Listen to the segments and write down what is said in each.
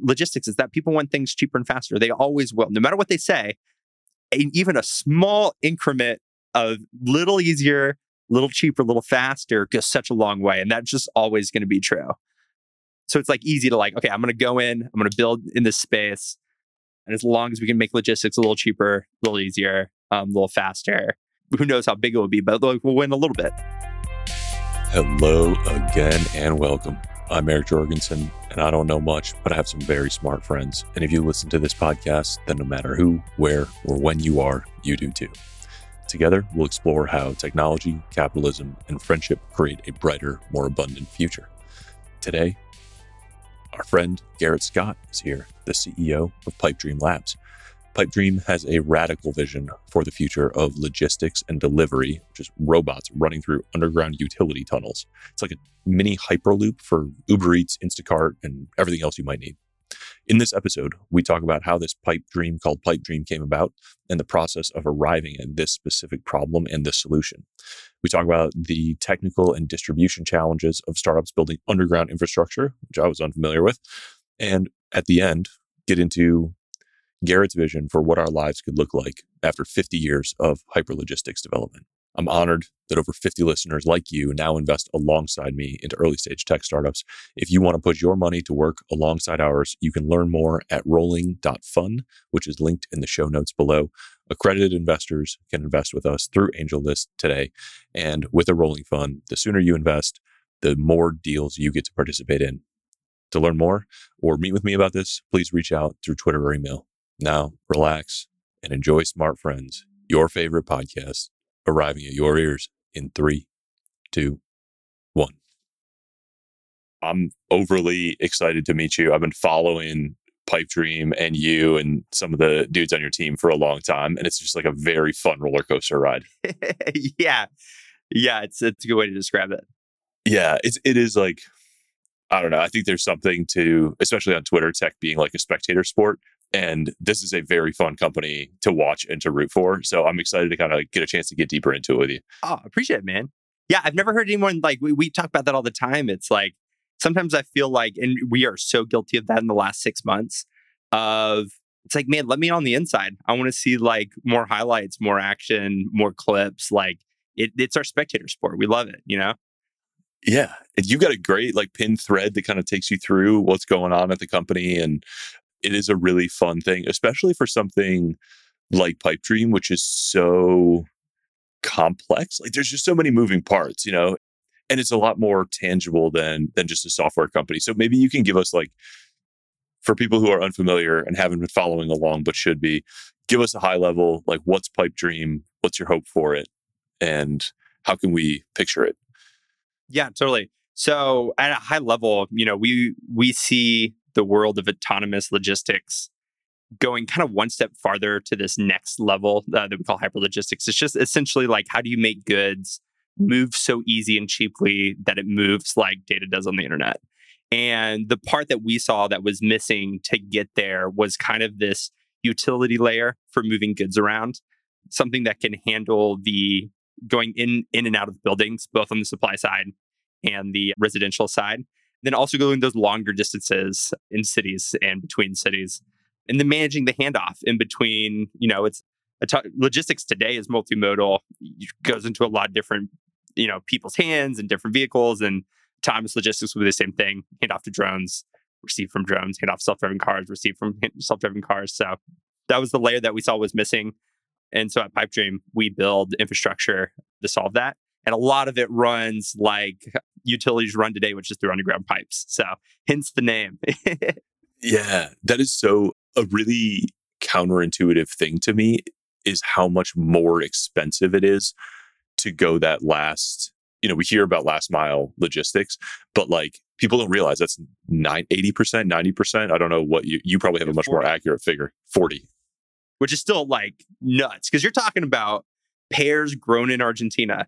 logistics is that people want things cheaper and faster. They always will, no matter what they say. even a small increment of little easier, little cheaper, little faster goes such a long way. And that's just always going to be true. So it's like easy to like, okay, I'm going to go in, I'm going to build in this space. And as long as we can make logistics a little cheaper, a little easier, um, a little faster, who knows how big it will be, but we'll win a little bit. Hello again and welcome. I'm Eric Jorgenson, and I don't know much, but I have some very smart friends. And if you listen to this podcast, then no matter who, where, or when you are, you do too. Together, we'll explore how technology, capitalism, and friendship create a brighter, more abundant future. Today, our friend Garrett Scott is here, the CEO of Pipedream Labs. Pipedream has a radical vision for the future of logistics and delivery, which is robots running through underground utility tunnels. It's like a mini hyperloop for Uber Eats, Instacart, and everything else you might need. In this episode, we talk about how this pipe dream called Pipedream came about and the process of arriving at this specific problem and this solution. We talk about the technical and distribution challenges of startups building underground infrastructure, which I was unfamiliar with. And at the end, get into Garrett's vision for what our lives could look like after 50 years of hyperlogistics development. I'm honored that over 50 listeners like you now invest alongside me into early stage tech startups. If you want to put your money to work alongside ours, you can learn more at rolling.fun, which is linked in the show notes below. Accredited investors can invest with us through AngelList today. And with a rolling fund, the sooner you invest, the more deals you get to participate in. To learn more or meet with me about this, please reach out through Twitter or email. Now, relax and enjoy Smart Friends, your favorite podcast, arriving at your ears in three, two, one. I'm overly excited to meet you. I've been following Pipedream and you and some of the dudes on your team for a long time, and it's just like a very fun roller coaster ride. yeah, yeah, it's it's a good way to describe it. Yeah, it's it is like I don't know. I think there's something to, especially on Twitter, tech being like a spectator sport. And this is a very fun company to watch and to root for. So I'm excited to kind of get a chance to get deeper into it with you. Oh, appreciate it, man. Yeah, I've never heard anyone like we, we talk about that all the time. It's like sometimes I feel like, and we are so guilty of that in the last six months. Of it's like, man, let me on the inside. I want to see like more highlights, more action, more clips. Like it, it's our spectator sport. We love it, you know. Yeah, and you got a great like pin thread that kind of takes you through what's going on at the company and it is a really fun thing, especially for something like Pipedream, which is so complex. Like there's just so many moving parts, you know, and it's a lot more tangible than than just a software company. So maybe you can give us like for people who are unfamiliar and haven't been following along but should be, give us a high level like what's Pipedream, what's your hope for it, and how can we picture it? Yeah, totally. So at a high level, you know, we we see the world of autonomous logistics going kind of one step farther to this next level uh, that we call hyper logistics. It's just essentially like how do you make goods move so easy and cheaply that it moves like data does on the internet. And the part that we saw that was missing to get there was kind of this utility layer for moving goods around, something that can handle the going in in and out of buildings, both on the supply side and the residential side. Then also going those longer distances in cities and between cities. And then managing the handoff in between, you know, it's logistics today is multimodal, it goes into a lot of different, you know, people's hands and different vehicles. And autonomous logistics will be the same thing hand off to drones, receive from drones, hand off self driving cars, receive from self driving cars. So that was the layer that we saw was missing. And so at Pipedream, we build infrastructure to solve that. And a lot of it runs like utilities run today, which is through underground pipes. So hence the name. yeah, that is so a really counterintuitive thing to me is how much more expensive it is to go that last you know we hear about last mile logistics but like people don't realize that's 9 80% 90% i don't know what you you probably have a much 40. more accurate figure 40 which is still like nuts because you're talking about pears grown in argentina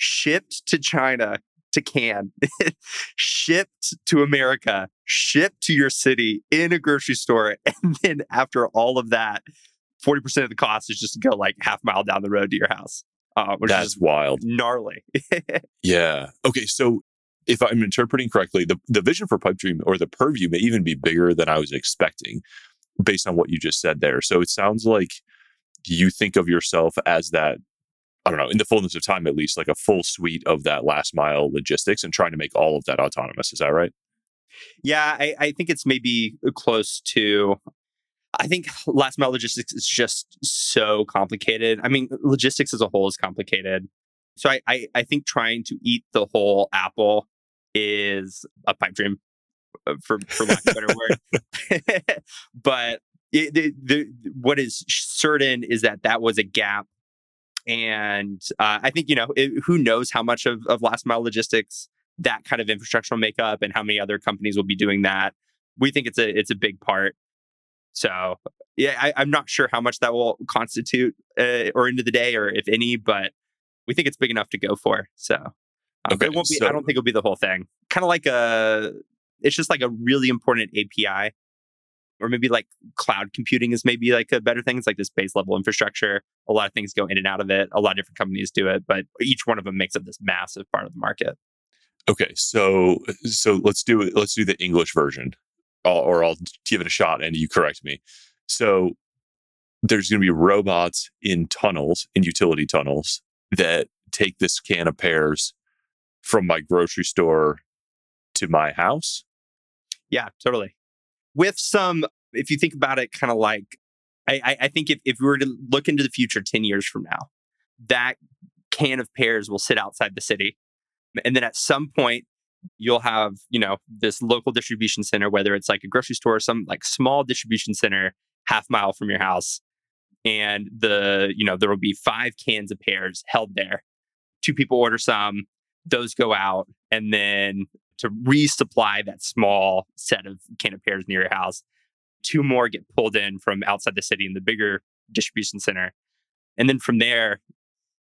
shipped to china to can, shipped to America, shipped to your city in a grocery store. And then after all of that, 40% of the cost is just to go like half mile down the road to your house. Uh, which That's is wild. Gnarly. yeah. Okay. So if I'm interpreting correctly, the, the vision for Pipedream or the purview may even be bigger than I was expecting based on what you just said there. So it sounds like you think of yourself as that, I don't know, in the fullness of time, at least, like a full suite of that last mile logistics and trying to make all of that autonomous. Is that right? Yeah, I, I think it's maybe close to I think last mile logistics is just so complicated. I mean, logistics as a whole is complicated. So I, I, I think trying to eat the whole apple is a pipe dream, uh, for for lack of a better word. but it, the, the, what is certain is that that was a gap, and uh, I think you know it, who knows how much of, of last mile logistics that kind of infrastructure will make up, and how many other companies will be doing that. We think it's a it's a big part. So yeah, I, am not sure how much that will constitute uh, or into the day or if any, but we think it's big enough to go for. So um, okay, it won't be. So, I don't think it'll be the whole thing. Kind of like a. It's just like a really important API, or maybe like cloud computing is maybe like a better thing. It's like this base level infrastructure. A lot of things go in and out of it. A lot of different companies do it, but each one of them makes up this massive part of the market. Okay, so so let's do it. Let's do the English version, or I'll give it a shot and you correct me. So there's going to be robots in tunnels, in utility tunnels, that take this can of pears from my grocery store to my house? Yeah, totally. With some, if you think about it, kind of like, I, I think if, if we were to look into the future 10 years from now, that can of pears will sit outside the city. And then at some point, you'll have, you know, this local distribution center, whether it's like a grocery store or some like small distribution center half mile from your house. And the, you know, there will be five cans of pears held there. Two people order some, those go out and then to resupply that small set of can of pears near your house. Two more get pulled in from outside the city in the bigger distribution center. And then from there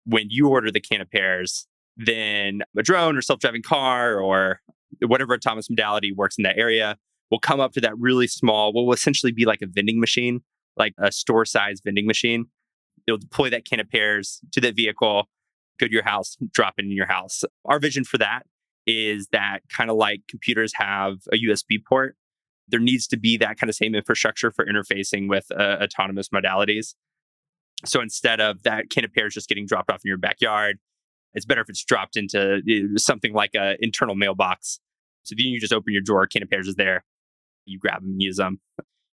when you order the can of pears then a drone or self-driving car or whatever autonomous modality works in that area will come up to that really small what will essentially be like a vending machine like a store size vending machine. It'll deploy that can of pears to that vehicle go to your house, drop it in your house. Our vision for that is that kind of like computers have a USB port, there needs to be that kind of same infrastructure for interfacing with uh, autonomous modalities. So instead of that can of pears just getting dropped off in your backyard, it's better if it's dropped into something like an internal mailbox. So then you just open your drawer, can of pears is there, you grab them use them.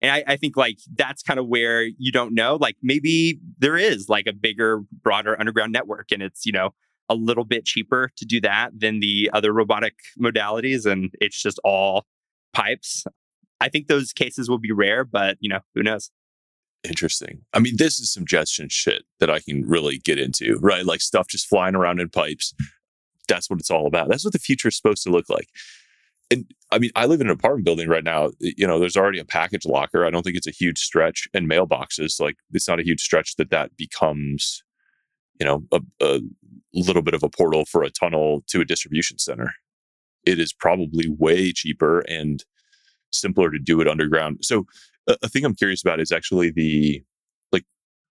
And I, I, think like that's kind of where you don't know. Like maybe there is like a bigger, broader underground network and it's, you know, a little bit cheaper to do that than the other robotic modalities. And it's just all pipes. I think those cases will be rare, but you know, who knows? Interesting. I mean, this is some Jetson shit that I can really get into, right? Like stuff just flying around in pipes. That's what it's all about. That's what the future is supposed to look like and I mean, I live in an apartment building right now. You know, there's already a package locker. I don't think it's a huge stretch, and mailboxes. Like, it's not a huge stretch that that becomes, you know, a, a little bit of a portal for a tunnel to a distribution center. It is probably way cheaper and simpler to do it underground. So, a, a thing I'm curious about is actually the like,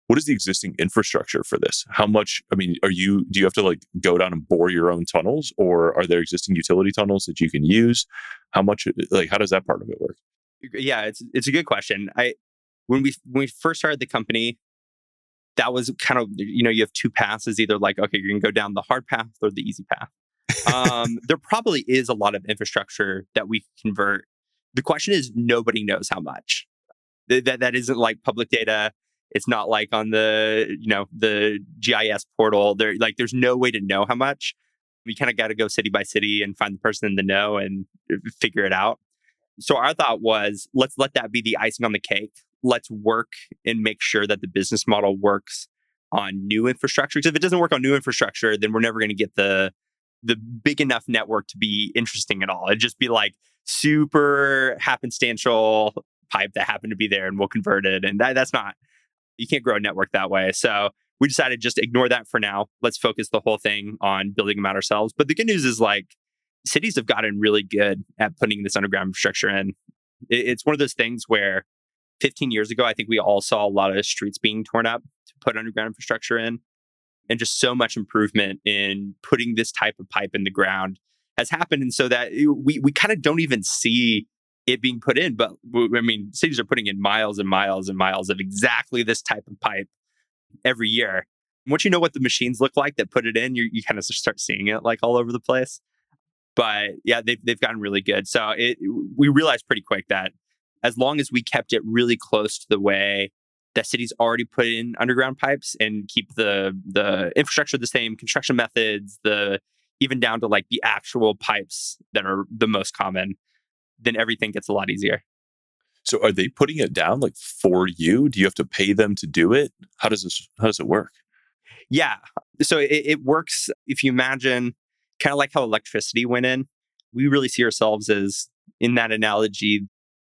what is the existing infrastructure for this? How much, I mean, are you, do you have to like go down and bore your own tunnels or are there existing utility tunnels that you can use? How much, like, how does that part of it work? Yeah, it's, it's a good question. I, when we, when we first started the company, that was kind of, you know, you have two paths either like, okay, you can go down the hard path or the easy path. um, there probably is a lot of infrastructure that we convert. The question is, nobody knows how much. That that isn't like public data. It's not like on the, you know, the GIS portal. There like there's no way to know how much. We kind of got to go city by city and find the person in the know and uh, figure it out. So our thought was let's let that be the icing on the cake. Let's work and make sure that the business model works on new infrastructure. Because if it doesn't work on new infrastructure, then we're never going to get the the big enough network to be interesting at all. It'd just be like super happenstantial pipe that happened to be there and we'll convert it. And that, that's not you can't grow a network that way. So we decided just ignore that for now. Let's focus the whole thing on building them out ourselves. But the good news is like cities have gotten really good at putting this underground infrastructure in. It's one of those things where 15 years ago, I think we all saw a lot of streets being torn up to put underground infrastructure in. And just so much improvement in putting this type of pipe in the ground has happened. And so that we, we kind of don't even see it being put in. But I mean, cities are putting in miles and miles and miles of exactly this type of pipe every year. Once you know what the machines look like that put it in, you, you kind of start seeing it like all over the place. But yeah, they've, they've gotten really good. So it, we realized pretty quick that as long as we kept it really close to the way that cities already put in underground pipes and keep the the infrastructure the same, construction methods, the even down to like the actual pipes that are the most common, then everything gets a lot easier. So are they putting it down like for you? Do you have to pay them to do it? How does this how does it work? Yeah. So it, it works if you imagine kind of like how electricity went in. We really see ourselves as in that analogy,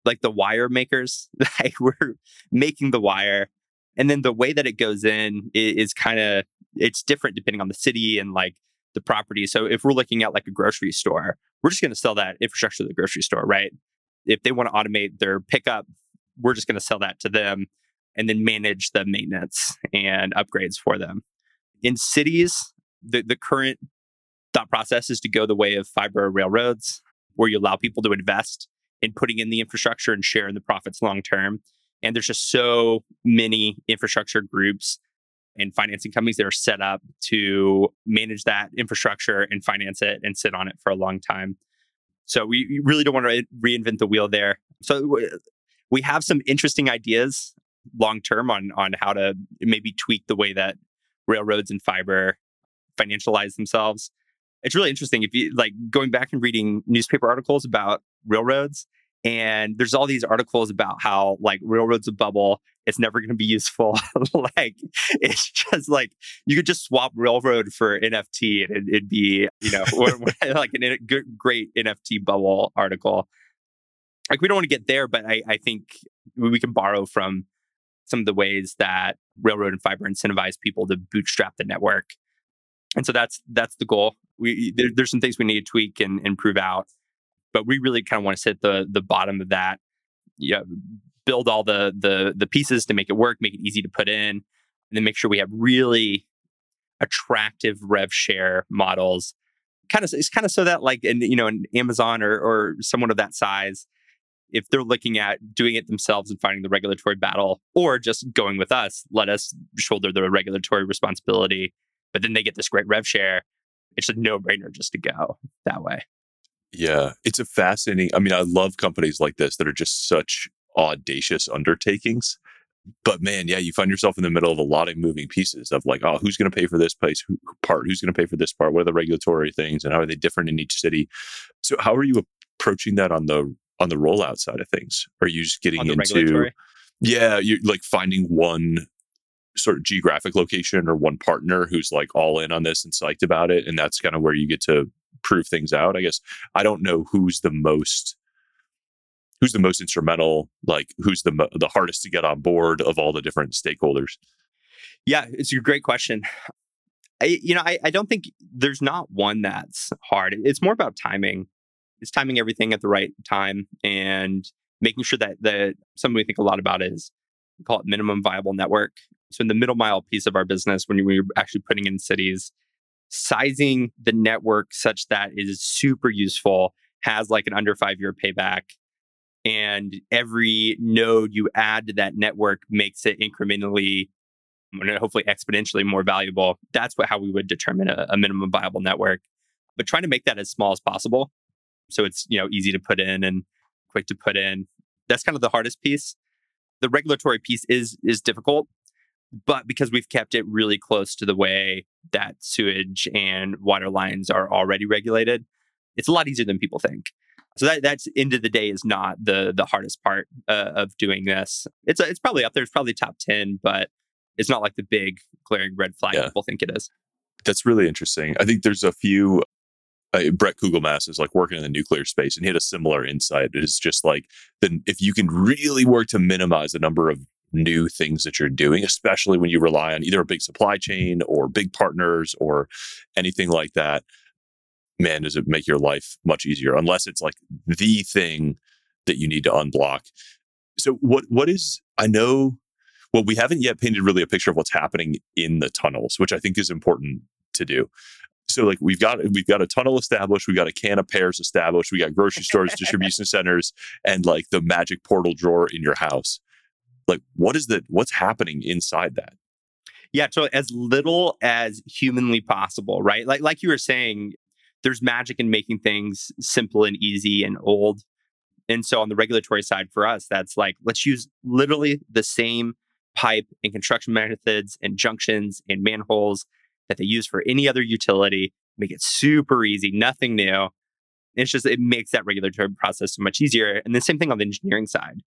like the wire makers. like we're making the wire. And then the way that it goes in is, is kind of it's different depending on the city and like the property. So if we're looking at like a grocery store, we're just going to sell that infrastructure to the grocery store, right? If they want to automate their pickup, we're just going to sell that to them and then manage the maintenance and upgrades for them. In cities, the, the current thought process is to go the way of fiber railroads, where you allow people to invest in putting in the infrastructure and sharing the profits long term. And there's just so many infrastructure groups and financing companies that are set up to manage that infrastructure and finance it and sit on it for a long time. So we really don't want to reinvent the wheel there. So we have some interesting ideas long term on on how to maybe tweak the way that railroads and fiber financialize themselves. It's really interesting if you like going back and reading newspaper articles about railroads and there's all these articles about how like railroads a bubble it's never going to be useful. Like it's just like you could just swap railroad for nft and it'd, it'd be you know like a great nft bubble article. Like we don't want to get there but I, I think we can borrow from some of the ways that railroad and fiber incentivize people to bootstrap the network. And so that's that's the goal we there, there's some things we need to tweak and, and prove out but we really kind of want to sit the the bottom of that. Yeah, build all the the the pieces to make it work, make it easy to put in, and then make sure we have really attractive rev share models. Kind of it's kind of so that like in you know an Amazon or or someone of that size, if they're looking at doing it themselves and finding the regulatory battle, or just going with us, let us shoulder the regulatory responsibility. But then they get this great rev share. It's a no brainer just to go that way. Yeah, it's a fascinating. I mean, I love companies like this that are just such audacious undertakings. But man, yeah, you find yourself in the middle of a lot of moving pieces of like, oh, who's going to pay for this place who, part? Who's going to pay for this part? What are the regulatory things, and how are they different in each city? So, how are you approaching that on the on the rollout side of things? Are you just getting into regulatory? yeah, you're like finding one sort of geographic location or one partner who's like all in on this and psyched about it, and that's kind of where you get to prove things out. I guess I don't know who's the most who's the most instrumental, like who's the the hardest to get on board of all the different stakeholders. Yeah, it's a great question. I, you know, I, I don't think there's not one that's hard. It's more about timing. It's timing everything at the right time and making sure that that something we think a lot about is call it minimum viable network. So in the middle mile piece of our business, when we're actually putting in cities, sizing the network such that it is super useful, has like an under five year payback. And every node you add to that network makes it incrementally and hopefully exponentially more valuable. That's what how we would determine a, a minimum viable network. But trying to make that as small as possible. So it's, you know, easy to put in and quick to put in. That's kind of the hardest piece. The regulatory piece is is difficult but because we've kept it really close to the way that sewage and water lines are already regulated, it's a lot easier than people think. So that that's end of the day is not the the hardest part uh, of doing this. It's it's probably up there. It's probably top ten, but it's not like the big glaring red flag yeah. people think it is. That's really interesting. I think there's a few. Uh, Bret Kugelmass is like working in the nuclear space, and he had a similar insight. It's just like then if you can really work to minimize the number of new things that you're doing, especially when you rely on either a big supply chain or big partners or anything like that. Man, does it make your life much easier unless it's like the thing that you need to unblock. So what what is I know well, we haven't yet painted really a picture of what's happening in the tunnels, which I think is important to do. so like we've got we've got a tunnel established, we've got a can of pears established, we got grocery stores, distribution centers, and like the magic portal drawer in your house. Like, what is the what's happening inside that? Yeah, so as little as humanly possible, right? Like like you were saying, there's magic in making things simple and easy and old. And so on the regulatory side for us, that's like let's use literally the same pipe and construction methods and junctions and manholes that they use for any other utility, make it super easy, nothing new. It's just, it makes that regulatory process so much easier. And the same thing on the engineering side.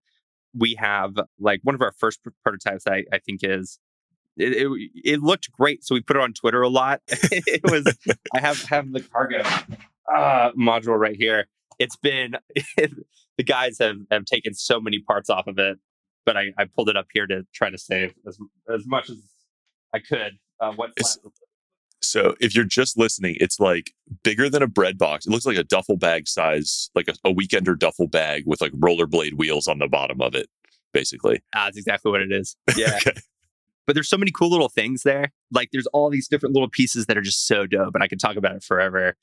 We have like one of our first prototypes, I, I think, is it, it, it, looked great. So we put it on Twitter a lot. it was, I have, have the cargo uh, module right here. It's been, the guys have, have taken so many parts off of it, but I, I pulled it up here to try to save as, as much as I could. Uh, what so if you're just listening, it's like bigger than a bread box. It looks like a duffel bag size, like a, a weekender duffel bag with like rollerblade wheels on the bottom of it, basically. Ah, that's exactly what it is. Yeah. okay. But there's so many cool little things there. Like there's all these different little pieces that are just so dope, and I could talk about it forever.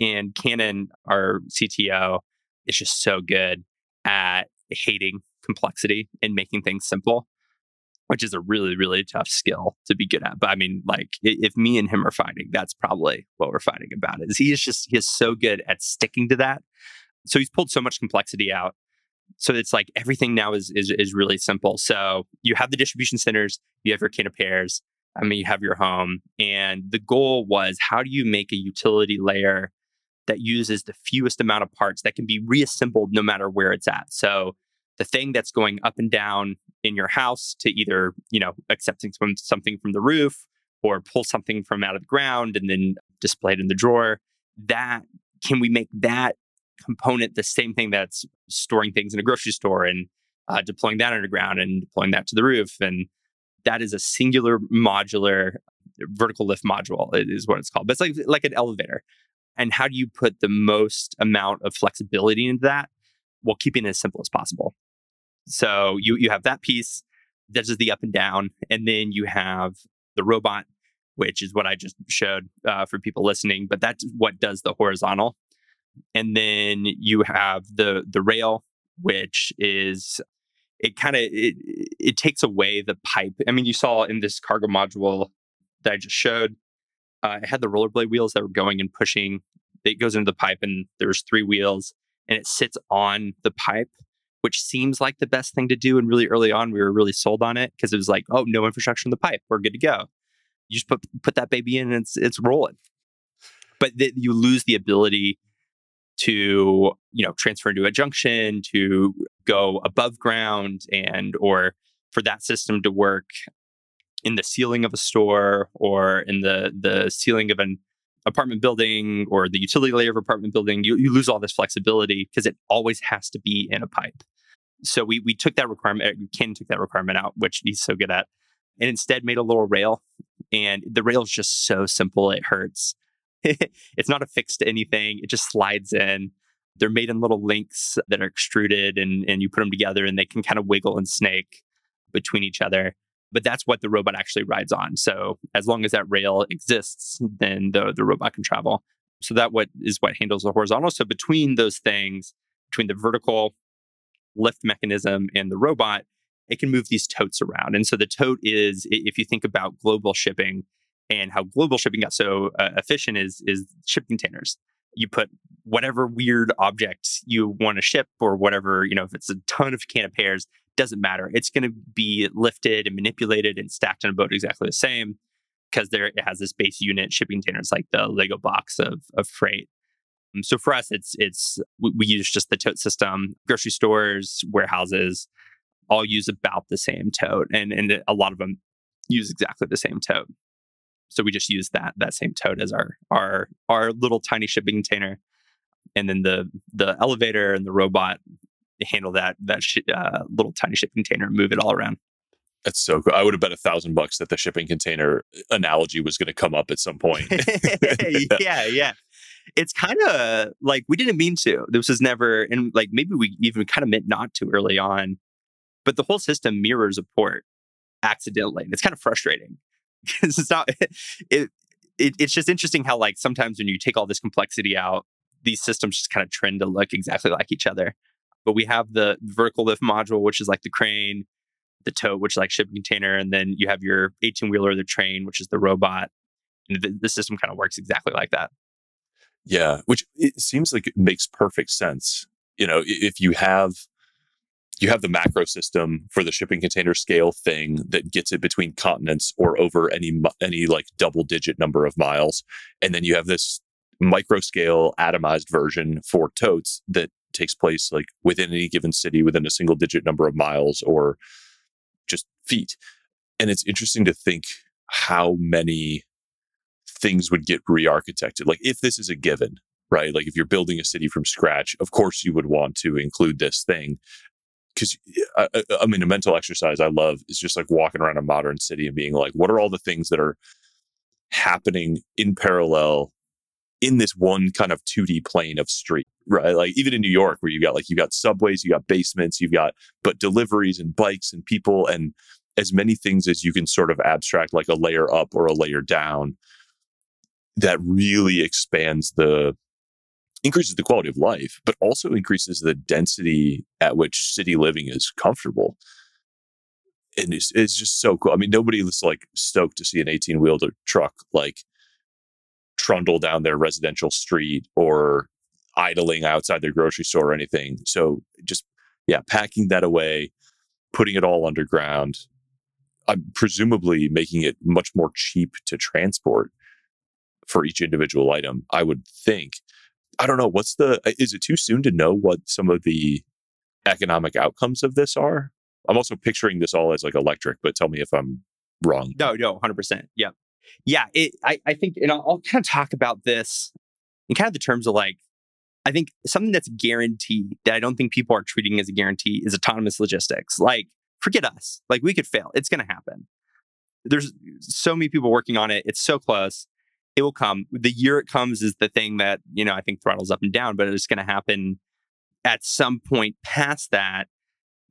And Canon, our CTO, is just so good at hating complexity and making things simple which is a really really tough skill to be good at but i mean like if me and him are fighting that's probably what we're fighting about is he is just he's so good at sticking to that. So he's pulled so much complexity out so it's like everything now is is, is really simple. So you have the distribution centers you have your can of pears i mean you have your home and the goal was how do you make a utility layer that uses the fewest amount of parts that can be reassembled no matter where it's at? So the thing that's going up and down in your house to either, you know, accepting some, something from the roof or pull something from out of the ground and then display it in the drawer. That can we make that component the same thing that's storing things in a grocery store and uh, deploying that underground and deploying that to the roof? And that is a singular modular vertical lift module is what it's called. But it's like like an elevator. And how do you put the most amount of flexibility into that while keeping it as simple as possible? So you you have that piece that is the up and down, and then you have the robot, which is what I just showed uh, for people listening. But that's what does the horizontal, and then you have the the rail, which is it kind of it, it takes away the pipe. I mean, you saw in this cargo module that I just showed, uh, it had the rollerblade wheels that were going and pushing. It goes into the pipe, and there's three wheels, and it sits on the pipe which seems like the best thing to do. And really early on, we were really sold on it because it was like, oh, no infrastructure in the pipe, we're good to go. You just put put that baby in, and it's it's rolling. But th- you lose the ability to you know transfer into a junction, to go above ground, and or for that system to work in the ceiling of a store or in the the ceiling of an apartment building or the utility layer of apartment building, you, you lose all this flexibility because it always has to be in a pipe so we we took that requirement. Uh, Ken took that requirement out, which he's so good at, and instead made a little rail. And the rail is just so simple; it hurts. it's not affixed to anything; it just slides in. They're made in little links that are extruded, and and you put them together, and they can kind of wiggle and snake between each other. But that's what the robot actually rides on. So as long as that rail exists, then the the robot can travel. So that what is what handles the horizontal. So between those things, between the vertical lift mechanism and the robot, it can move these totes around. And so the tote is, if you think about global shipping and how global shipping got so uh, efficient, is is ship containers. You put whatever weird object you want to ship, or whatever you know, if it's a ton of can of pears, doesn't matter. It's going to be lifted and manipulated and stacked on a boat exactly the same because there it has this base unit shipping containers like the Lego box of of freight. Um, so for us, it's it's we, we use just the tote system. Grocery stores, warehouses, all use about the same tote, and and a lot of them use exactly the same tote. So we just use that that same tote as our our our little tiny shipping container, and then the the elevator and the robot handle that that sh- uh, little tiny shipping container and move it all around. That's so cool. I would have bet a thousand bucks that the shipping container analogy was going to come up at some point. yeah, yeah it's kind of like we didn't mean to. This was never, and like maybe we even kind of meant not to early on, but the whole system mirrors a port accidentally. And it's kind of frustrating because it's not, it, it, it's just interesting how like sometimes when you take all this complexity out, these systems just kind of trend to look exactly like each other. But we have the vertical lift module, which is like the crane, the tote, which is like shipping container, and then you have your 18 wheeler, the train, which is the robot. And the, the system kind of works exactly like that. Yeah, which it seems like it makes perfect sense. You know, if you have you have the macro system for the shipping container scale thing that gets it between continents or over any any like double digit number of miles and then you have this micro scale atomized version for totes that takes place like within any given city within a single digit number of miles or just feet. And it's interesting to think how many things would get re-architected. Like if this is a given right? Like if you're building a city from scratch of course you would want to include this thing. Because I, uh, uh, I, mean, a mental exercise I love is just like walking around a modern city and being like, what are all the things that are happening in parallel in this one kind of 2D plane of street, right? Like even in New York, where you got like you got subways, you got basements, you've got but deliveries and bikes and people and as many things as you can sort of abstract like a layer up or a layer down that really expands the increases the quality of life, but also increases the density at which city living is comfortable. And it's, it's just so cool. I mean, nobody was like stoked to see an 18 wheeler truck like trundle down their residential street or idling outside their grocery store or anything. So just, yeah, packing that away, putting it all underground, I'm presumably making it much more cheap to transport for each individual item, I would think. I don't know. What's the, uh, is it too soon to know what some of the economic outcomes of this are? I'm also picturing this all as like electric, but tell me if I'm wrong. No, no, 100%. Yeah. Yeah. It, I, I think, and I'll, I'll kind of talk about this in kind of the terms of like, I think something that's guaranteed that I don't think people are treating as a guarantee is autonomous logistics. Like, forget us. Like, we could fail. It's going to happen. There's so many people working on it. It's so close it will come. The year it comes is the thing that, you know, I think throttles up and down, but it's going to happen at some point past that.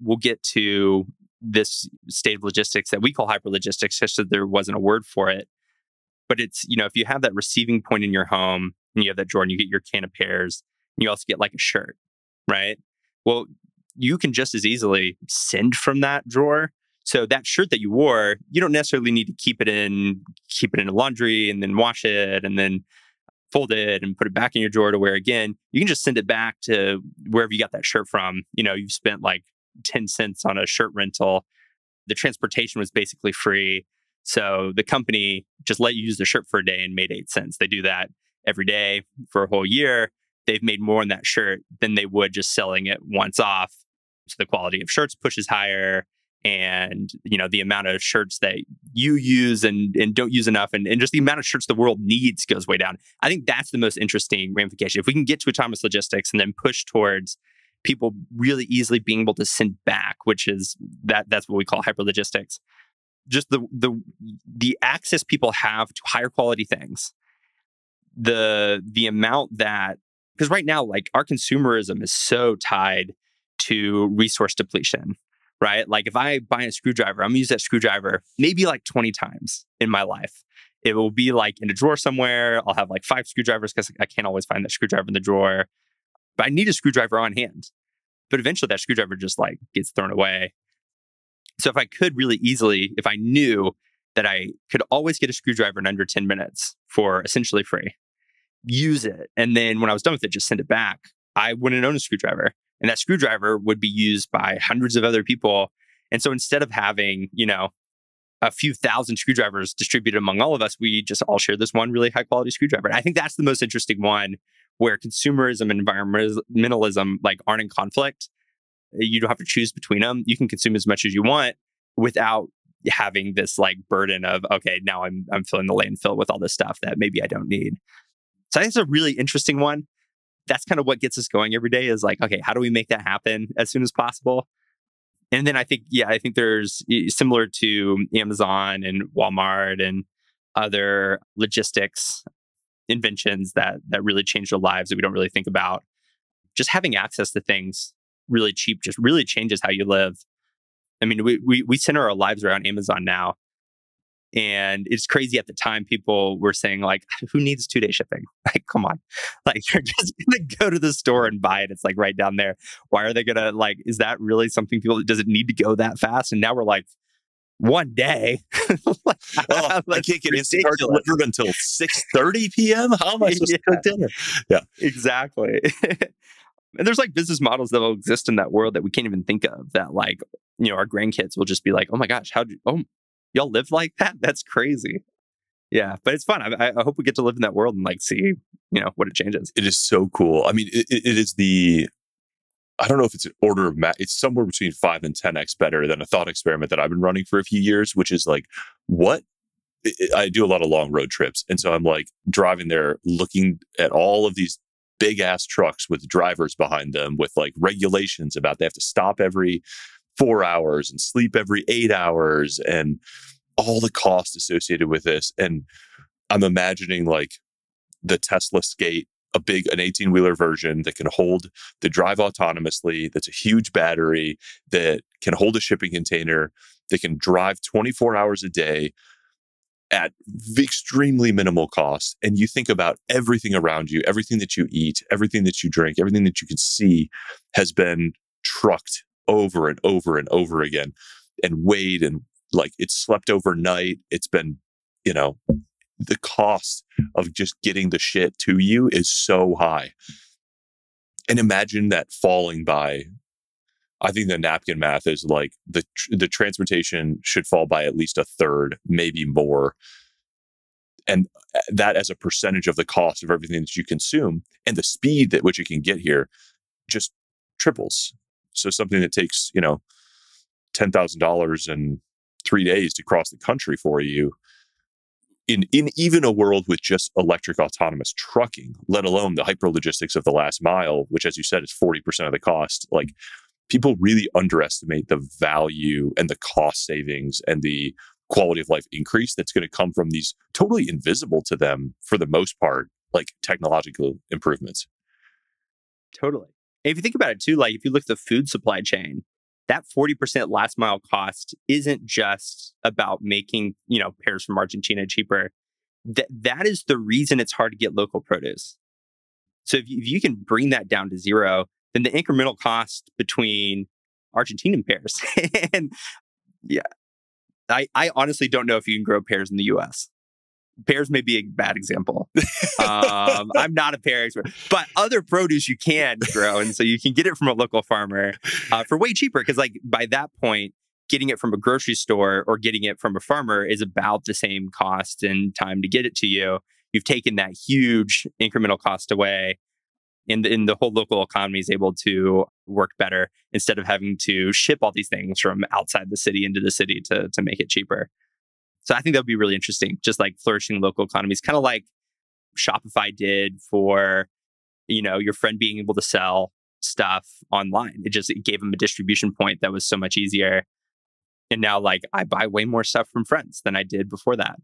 We'll get to this state of logistics that we call hyper logistics, just that there wasn't a word for it. But it's, you know, if you have that receiving point in your home and you have that drawer and you get your can of pears, and you also get like a shirt, right? Well, you can just as easily send from that drawer so that shirt that you wore, you don't necessarily need to keep it in keep it in a laundry and then wash it and then fold it and put it back in your drawer to wear again. You can just send it back to wherever you got that shirt from. You know, you've spent like 10 cents on a shirt rental. The transportation was basically free. So the company just let you use the shirt for a day and made 8 cents. They do that every day for a whole year. They've made more on that shirt than they would just selling it once off. So the quality of shirts pushes higher and you know the amount of shirts that you use and, and don't use enough and, and just the amount of shirts the world needs goes way down i think that's the most interesting ramification if we can get to autonomous logistics and then push towards people really easily being able to send back which is that that's what we call hyper logistics just the the the access people have to higher quality things the the amount that because right now like our consumerism is so tied to resource depletion right? Like if I buy a screwdriver, I'm gonna use that screwdriver maybe like 20 times in my life. It will be like in a drawer somewhere. I'll have like five screwdrivers because I can't always find that screwdriver in the drawer. But I need a screwdriver on hand. But eventually that screwdriver just like gets thrown away. So if I could really easily, if I knew that I could always get a screwdriver in under 10 minutes for essentially free, use it. And then when I was done with it, just send it back. I wouldn't own a screwdriver. And that screwdriver would be used by hundreds of other people. And so instead of having, you know, a few thousand screwdrivers distributed among all of us, we just all share this one really high quality screwdriver. And I think that's the most interesting one where consumerism and environmentalism like aren't in conflict. You don't have to choose between them. You can consume as much as you want without having this like burden of okay, now I'm I'm filling the landfill with all this stuff that maybe I don't need. So I think it's a really interesting one that's kind of what gets us going every day is like, okay, how do we make that happen as soon as possible? And then I think, yeah, I think there's similar to Amazon and Walmart and other logistics inventions that that really change our lives that we don't really think about. Just having access to things really cheap just really changes how you live. I mean, we we, we center our lives around Amazon now. And it's crazy at the time, people were saying, like, who needs two day shipping? Like, come on. Like, you're just going to go to the store and buy it. It's like right down there. Why are they going to, like, is that really something people, does it need to go that fast? And now we're like, one day. like, oh, I can't get Instacart delivered until 6.30 p.m.? How am I supposed yeah. to cook dinner? Yeah. Exactly. And there's like business models that will exist in that world that we can't even think of that like, you know, our grandkids will just be like, oh my gosh, how do, oh, y'all live like that? That's crazy. Yeah, but it's fun. I, I, hope we get to live in that world and like see, you know, what it changes. It is so cool. I mean, it, it is the, I don't know if it's an order of, ma- it's somewhere between five and 10x better than a thought experiment that I've been running for a few years, which is like, what? I do a lot of long road trips. And so I'm like driving there looking at all of these big ass trucks with drivers behind them with like regulations about they have to stop every four hours and sleep every eight hours and all the cost associated with this. And I'm imagining like the Tesla skate, a big, an 18 wheeler version that can hold the drive autonomously, that's a huge battery that can hold a shipping container, that can drive 24 hours a day at extremely minimal cost. And you think about everything around you, everything that you eat, everything that you drink, everything that you can see has been trucked over and over and over again and weighed and like it's slept overnight. It's been, you know, the cost of just getting the shit to you is so high. And imagine that falling by I think the napkin math is like the the transportation should fall by at least a third, maybe more. And uh, that as a percentage of the cost of everything that you consume and the speed at which you can get here just triples. So something that takes, you know, $10,000 in three days to cross the country for you in, in even a world with just electric autonomous trucking, let alone the hyper logistics of the last mile, which, as you said, is 40% of the cost. Like people really underestimate the value and the cost savings and the quality of life increase that's going to come from these totally invisible to them for the most part, like technological improvements. Totally. And if you think about it too, like if you look at the food supply chain, that 40% last mile cost isn't just about making, you know, pears from Argentina cheaper. That that is the reason it's hard to get local produce. So if you, if you can bring that down to zero, then the incremental cost between Argentinian pears and yeah, I, I honestly don't know if you can grow pears in the US pears may be a bad example. um, I'm not a pear expert, but other produce you can grow, and so you can get it from a local farmer uh, for way cheaper. Because like by that point, getting it from a grocery store or getting it from a farmer is about the same cost and time to get it to you. You've taken that huge incremental cost away. And, and the whole local economy is able to work better instead of having to ship all these things from outside the city into the city to, to make it cheaper. So I think that would be really interesting, just like flourishing local economies, kind of like Shopify did for, you know, your friend being able to sell stuff online. It just it gave them a distribution point that was so much easier. And now, like, I buy way more stuff from friends than I did before that.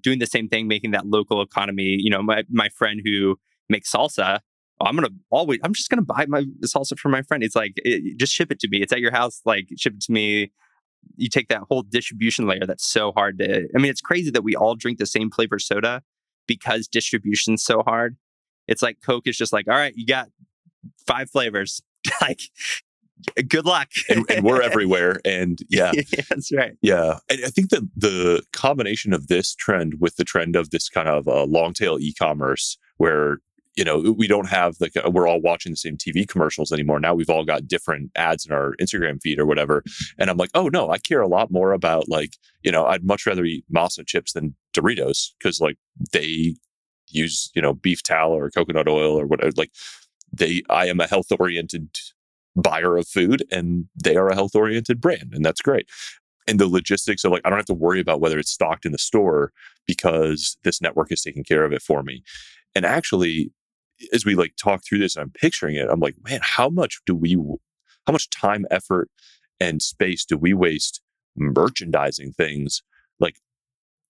Doing the same thing, making that local economy. You know, my my friend who makes salsa, I'm gonna always. I'm just gonna buy my salsa from my friend. It's like, it, just ship it to me. It's at your house. Like, ship it to me you take that whole distribution layer that's so hard to i mean it's crazy that we all drink the same flavor soda because distribution's so hard it's like coke is just like all right you got five flavors like good luck and, and, we're everywhere and yeah. yeah that's right yeah and i think that the combination of this trend with the trend of this kind of uh, long tail e-commerce where you know we don't have like uh, we're all watching the same tv commercials anymore. Now we've all got different ads in our instagram feed or whatever. And i'm like oh no i care a lot more about like you know i'd much rather eat masa chips than doritos because like they use you know beef tallow or coconut oil or whatever like they i am a health oriented buyer of food and they are a health oriented brand and that's great. And the logistics of like i don't have to worry about whether it's stocked in the store because this network is taking care of it for me. And actually as we like talk through this, I'm picturing it. I'm like, man, how much do we, how much time, effort, and space do we waste merchandising things? Like,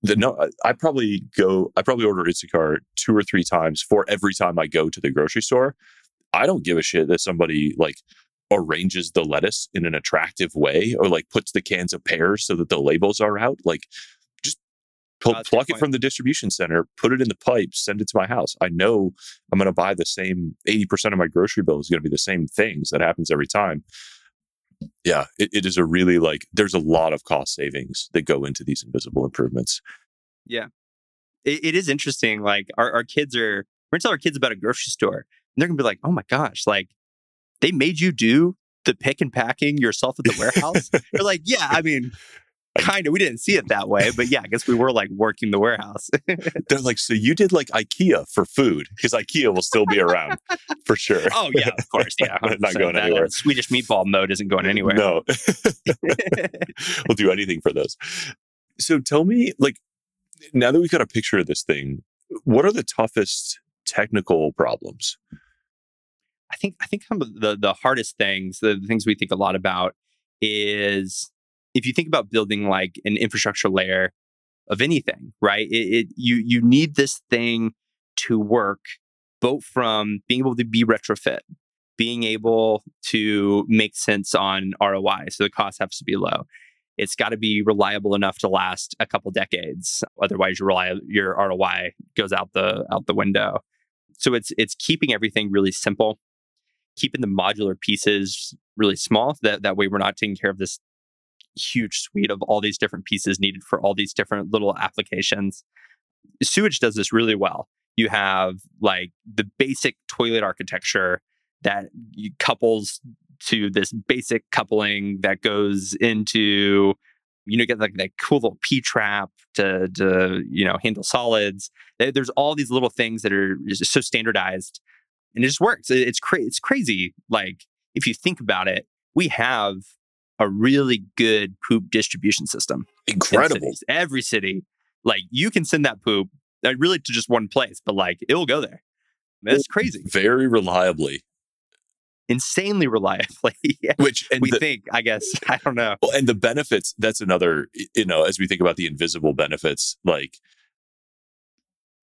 the no, I probably go, I probably order Instacart two or three times for every time I go to the grocery store. I don't give a shit that somebody like arranges the lettuce in an attractive way or like puts the cans of pears so that the labels are out. Like, just Pl- that's a good pluck it from the distribution center, put it in the pipe, send it to my house. I know I'm going to buy the same 80% of my grocery bill is going to be the same things. That happens every time. Yeah, it, it is a really like, there's a lot of cost savings that go into these invisible improvements. Yeah. it, it is interesting. Like our, our kids are, we're gonna tell our kids about a grocery store, and they're gonna be like, "Oh my gosh, like they made you do the pick and packing yourself at the warehouse." They're like, "Yeah, I mean, kind of. We didn't see it that way, but yeah, I guess we were like working the warehouse." They're like, so you did like IKEA for food because IKEA will still be around for sure. oh yeah, of course, yeah, Not 100%. going That, uh, anywhere. Swedish meatball mode isn't going anywhere. No, we'll do anything for those. So tell me, like, now that we've got a picture of this thing, what are the toughest technical problems? I think I think some of the the hardest things, the, the things we think a lot about, is if you think about building like an infrastructure layer of anything, right? It, it you you need this thing to work both from being able to be retrofit, being able to make sense on ROI, so the cost has to be low. It's got to be reliable enough to last a couple decades. Otherwise, your reli- your ROI goes out the out the window. So it's it's keeping everything really simple keeping the modular pieces really small. That that way we're not taking care of this huge suite of all these different pieces needed for all these different little applications. Sewage does this really well. You have like the basic toilet architecture that couples to this basic coupling that goes into you know get like that cool little P trap to to you know handle solids. There's all these little things that are just so standardized and it just works. It's cra- it's crazy. Like if you think about it, we have a really good poop distribution system. Incredible. cities. Every city, like you can send that poop really to just one place, but like it will go there. That's crazy, Very reliably, insanely reliably. Yeah, which and we the, think, I guess. I don't know. well, and the benefits. That's another. You know, as we think about the invisible benefits, like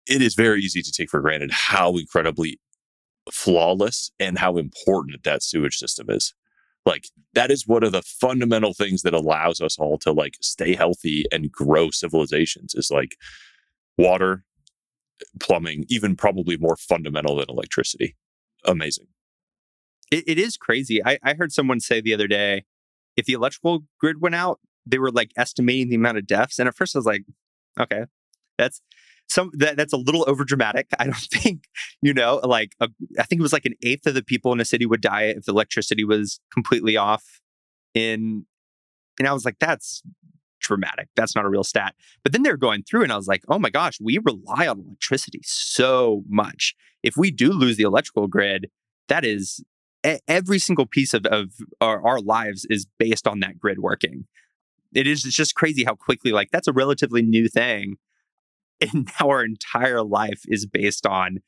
it is very easy to take for granted how incredibly flawless and how important that sewage system is. Like that is one of the fundamental things that allows us all to like stay healthy and grow civilizations is like water, plumbing, even probably more fundamental than electricity. Amazing. It, it is crazy. I, I heard someone say the other day, if the electrical grid went out, they were like estimating the amount of deaths. And at first I was like, okay, that's some that, that's a little over dramatic. I don't think, you know, like a, I think it was like an eighth of the people in a city would die if the electricity was completely off in and I was like, that's dramatic. That's not a real stat. But then they're going through and I was like, oh my gosh, we rely on electricity so much. If we do lose the electrical grid, that is every single piece of, of our, our lives is based on that grid working. It is it's just crazy how quickly, like, that's a relatively new thing. And now our entire life is based on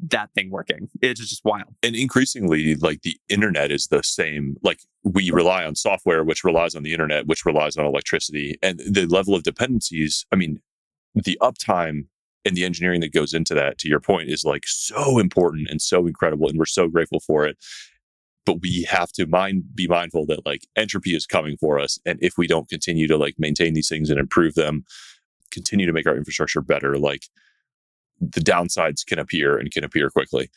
that thing working. It's just wild. and increasingly like the internet is the same like we rely on software which relies on the internet which relies on electricity and the level of dependencies i mean the uptime and the engineering that goes into that to your point is like so important and so incredible and we're so grateful for it but we have to mind be mindful that like entropy is coming for us and if we don't continue to like maintain these things and improve them continue to make our infrastructure better like the downsides can appear and can appear quickly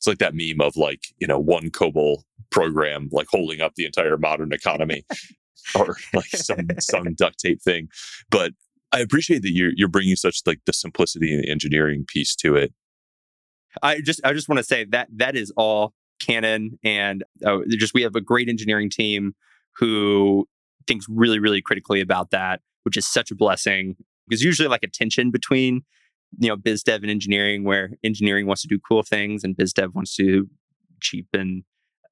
it's like that meme of like you know one COBOL program like holding up the entire modern economy, or like some some duct tape thing. But I appreciate that you're you're bringing such like the simplicity and the engineering piece to it. I just I just want to say that that is all canon and uh, just we have a great engineering team who thinks really really critically about that which is such a blessing because usually like a tension between you know biz dev and engineering where engineering wants to do cool things and biz dev wants to cheap and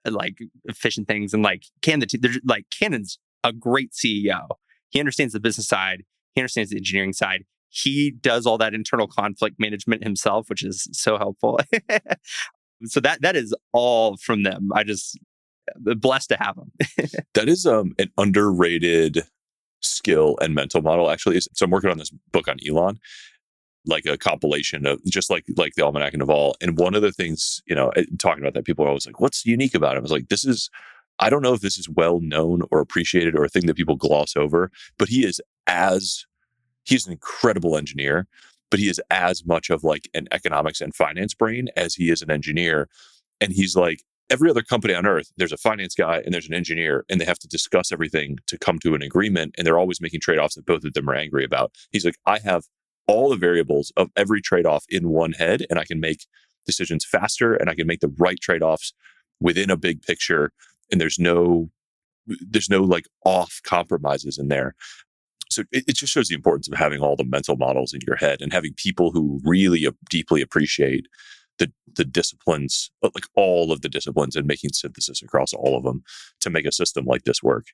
uh, like efficient things. And like can the t- there's like canon's a great ceo he understands the business side. He understands the engineering side. He does all that internal conflict management himself which is so helpful. So that that is all from them. I just uh, blessed to have them That is um an underrated skill and mental model actually. So I'm working on this book on Elon, like a compilation of just like like the Almanack and Naval. And one of the things, you know, eh, talking about that, people are always like, what's unique about it? I was like, this is I don't know if this is well known or appreciated or a thing that people gloss over, but he is as he's an incredible engineer, but he is as much of like an economics and finance brain as he is an engineer. And he's like, every other company on earth, there's a finance guy and there's an engineer, and they have to discuss everything to come to an agreement. And they're always making trade offs that both of them are angry about. He's like, I have all the variables of every trade off in one head, and I can make decisions faster and I can make the right trade offs within a big picture. And there's no, there's no like off compromises in there. So it, it just shows the importance of having all the mental models in your head and having people who really uh, deeply appreciate the the disciplines, like all of the disciplines, and making synthesis across all of them to make a system like this work.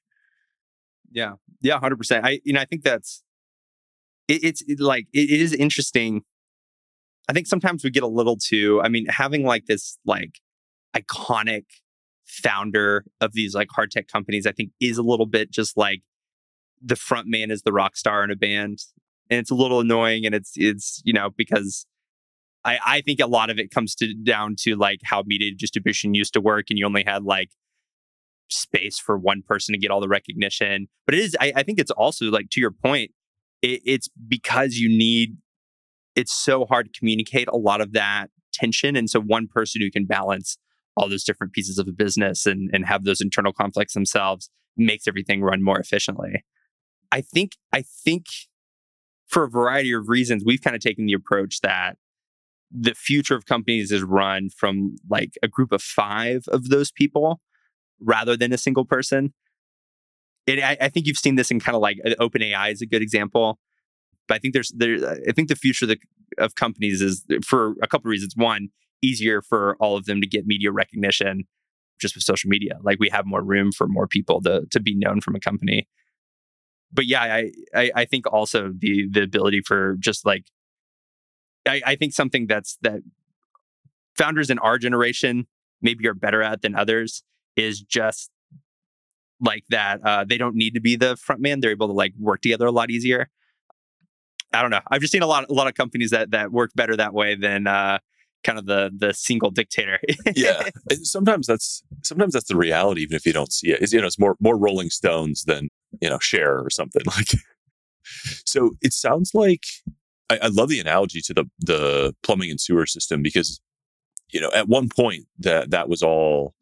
Yeah, yeah, hundred percent. I you know I think that's it, it's it, like it, it is interesting. I think sometimes we get a little too. I mean, having like this like iconic founder of these like hard tech companies, I think is a little bit just like the front man is the rock star in a band, and it's a little annoying. And it's it's you know because I, I think a lot of it comes to down to like how media distribution used to work, and you only had like space for one person to get all the recognition. But it is, I, I think it's also like to your point, it, it's because you need. It's so hard to communicate a lot of that tension, and so one person who can balance all those different pieces of a business and and have those internal conflicts themselves makes everything run more efficiently. I think I think for a variety of reasons, we've kind of taken the approach that the future of companies is run from like a group of five of those people rather than a single person. And I, I think you've seen this in kind of like uh, OpenAI is a good example. But I think there's there. I think the future of, the, of companies is for a couple of reasons. One, easier for all of them to get media recognition just with social media. Like we have more room for more people to to be known from a company. But yeah, I I, I think also the the ability for just like I, I think something that's that founders in our generation maybe are better at than others is just like that uh, they don't need to be the front man. They're able to like work together a lot easier. I don't know. I've just seen a lot a lot of companies that that work better that way than uh, kind of the the single dictator. Yeah. Sometimes that's sometimes that's the reality even if you don't see it. It's, you know it's more more rolling stones than you know Cher or something. Like so it sounds like I, I love the analogy to the the plumbing and sewer system because you know at one point that that was all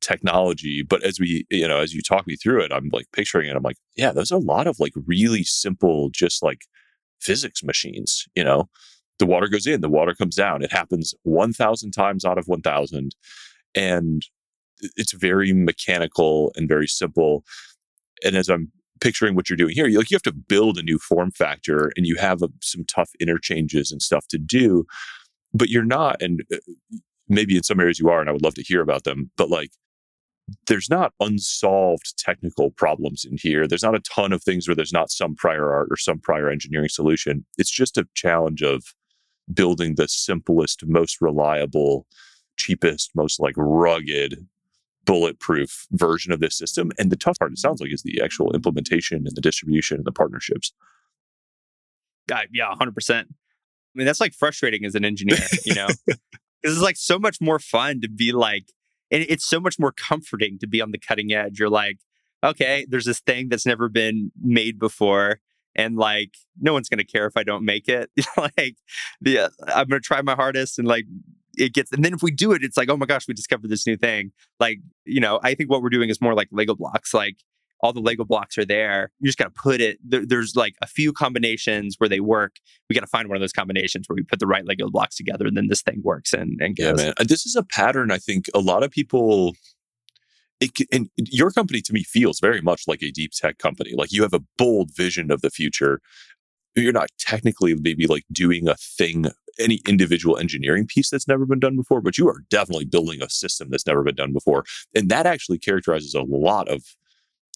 technology but as we you know as you talk me through it i'm like picturing it i'm like yeah there's a lot of like really simple just like physics machines you know? The water goes in the water comes down it happens 1000 times out of 1000 and it's very mechanical and very simple and as i'm picturing what you're doing here, you like you have to build a new form factor and you have a, some tough interchanges and stuff to do, but you're not. And uh, maybe in some areas you are, and I would love to hear about them. But like, there's not unsolved technical problems in here. There's not a ton of things where there's not some prior art or some prior engineering solution. It's just a challenge of building the simplest, most reliable, cheapest, most like rugged bulletproof version of this system. And the tough part, it sounds like, is the actual implementation and the distribution and the partnerships. Yeah, 100%. I mean, that's like frustrating as an engineer, you know? this is like so much more fun to be like, and it's so much more comforting to be on the cutting edge. You're like, okay, there's this thing that's never been made before. And like, no one's going to care if I don't make it. like, the, I'm going to try my hardest and like it gets and then if we do it it's like oh my gosh we discovered this new thing. Like you know i think what we're doing is more like lego blocks like all the lego blocks are there. You just got to put it there, there's like a few combinations where they work. We got to find one of those combinations where we put the right lego blocks together and then this thing works and, and goes. yeah man this is a pattern i think a lot of people it, and your company to me feels very much like a deep tech company. Like you have a bold vision of the future you're not technically maybe like doing a thing any individual engineering piece that's never been done before but you are definitely building a system that's never been done before. And that actually characterizes a lot of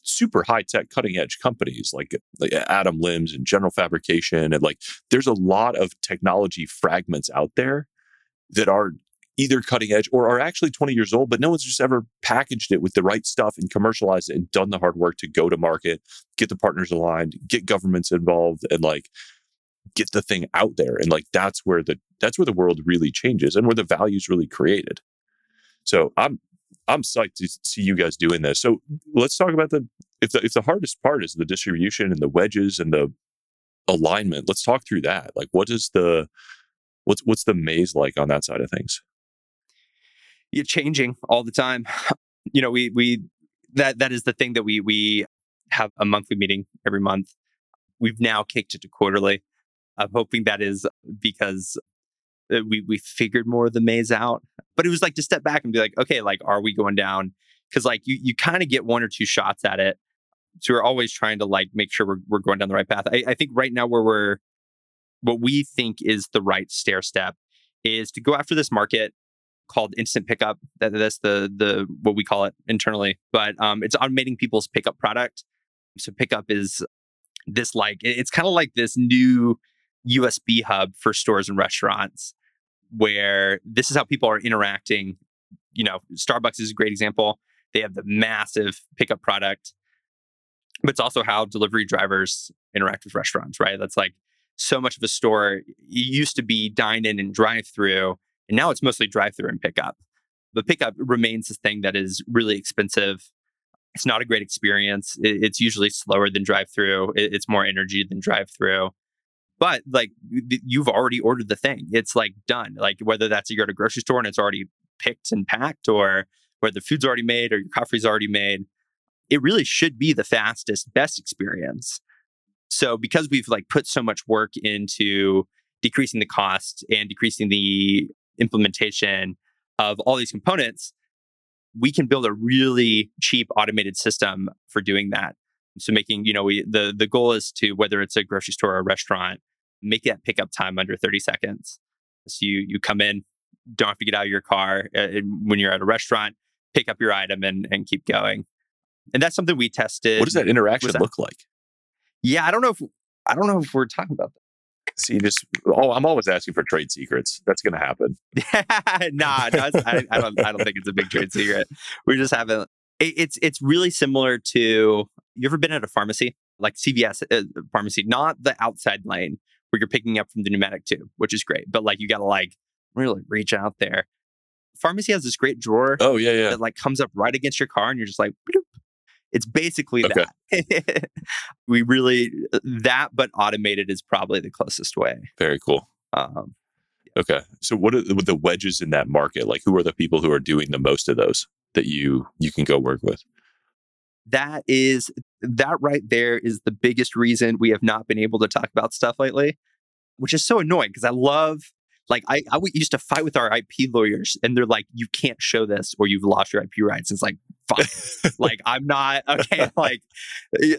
super high tech cutting edge companies like, like Atom Limbs and general fabrication and like there's a lot of technology fragments out there that are either cutting edge or are actually 20 years old, but no one's just ever packaged it with the right stuff and commercialized it and done the hard work to go to market, get the partners aligned, get governments involved, and like get the thing out there. And like that's where the that's where the world really changes and where the value's really created. So I'm I'm psyched to see you guys doing this. So let's talk about the if the if the hardest part is the distribution and the wedges and the alignment. Let's talk through that. Like, what is the what's what's the maze like on that side of things? You're changing all the time. You know, we we that that is the thing that we we have a monthly meeting every month. We've now kicked it to quarterly. I'm hoping that is because uh, we we figured more of the maze out. But it was like to step back and be like, okay, like are we going down? Because like you you kind of get one or two shots at it. So we're always trying to like make sure we're we're going down the right path. I, I think right now where we're what we think is the right stair step is to go after this market called instant pickup. That, that's the the what we call it internally, but um, it's automating people's pickup product. So pickup is this like it's kind of like this new USB hub for stores and restaurants where this is how people are interacting. You know, Starbucks is a great example. They have the massive pickup product, but it's also how delivery drivers interact with restaurants, right? That's like so much of a store it used to be dine in and drive through, and now it's mostly drive through and pickup. But pickup remains this thing that is really expensive. It's not a great experience. It's usually slower than drive through. It's more energy than drive through. But like you've already ordered the thing, it's like done. Like whether that's you're at a grocery store and it's already picked and packed, or where the food's already made or your coffee's already made, it really should be the fastest, best experience. So because we've like put so much work into decreasing the cost and decreasing the implementation of all these components, we can build a really cheap automated system for doing that. So making, you know, we the the goal is to whether it's a grocery store or a restaurant, make that pickup time under 30 seconds. So you you come in, don't have to get out of your car uh, when you're at a restaurant, pick up your item and and keep going. And that's something we tested. What does that interaction that? look like? Yeah, I don't know if I don't know if we're talking about that. See, just oh, I'm always asking for trade secrets. That's going to happen. nah, no, I, I, don't. I don't think it's a big trade secret. We just haven't. It, it's it's really similar to. You ever been at a pharmacy like CVS uh, pharmacy? Not the outside lane where you're picking up from the pneumatic tube, which is great, but like you got to like really reach out there. Pharmacy has this great drawer. Oh yeah, yeah. That like comes up right against your car, and you're just like, it's basically okay. that. we really that, but automated is probably the closest way. Very cool. Um, okay, so what are the wedges in that market? Like, who are the people who are doing the most of those that you you can go work with? That is that right there is the biggest reason we have not been able to talk about stuff lately, which is so annoying because I love like I, I used to fight with our IP lawyers, and they're like, "You can't show this, or you've lost your IP rights." It's like, fine, like I'm not okay. Like eh,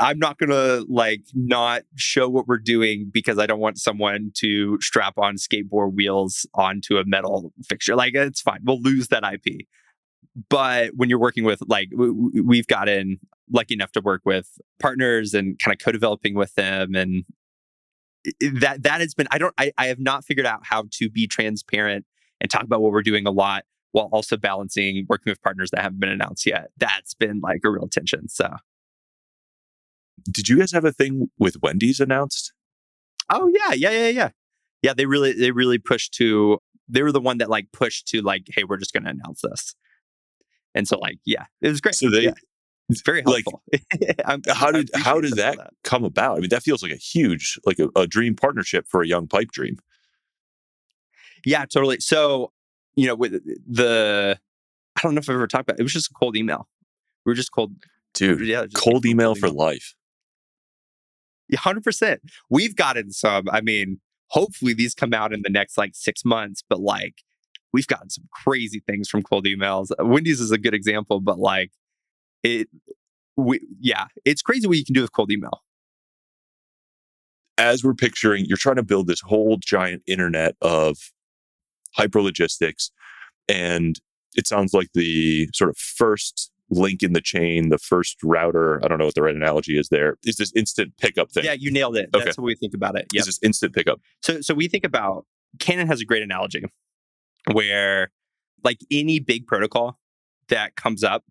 I'm not gonna like not show what we're doing because I don't want someone to strap on skateboard wheels onto a metal fixture. Like it's fine, we'll lose that IP. But when you're working with like we've gotten lucky enough to work with partners and kind of co-developing with them and eh, eh, that that has been I don't I, I have not figured out how to be transparent and talk about what we're doing a lot while also balancing working with partners that haven't been announced yet. That's been like a real tension. So did you guys have a thing with Wendy's announced? Oh yeah, yeah, yeah, yeah. Yeah, they really they really pushed to they were the one that like pushed to like, hey, we're just gonna announce this. And so like, yeah, it was great. So they yeah. It's very helpful. Like, uh, how did how did that, that, come about? I mean, that feels like a huge, like a, a dream partnership for a young Pipedream. Yeah, totally. So, you know, with the, I don't know if I've ever talked about it. It was just a cold email. We were just cold, dude. Yeah, cold email cold for email. life. Yeah, hundred percent. We've gotten some. I mean, hopefully these come out in the next like six months. But like, we've gotten some crazy things from cold emails. Wendy's is a good example, but like it we, yeah, it's crazy what you can do with cold email. As we're picturing, you're trying to build this whole giant internet of hyperlogistics. And it sounds like the sort of first link in the chain, the first router, I don't know what the right analogy is there, is this instant pickup thing. Yeah, you nailed it. Okay. That's what we think about it. Yeah. This instant pickup. So so we think about Canon has a great analogy where like any big protocol that comes up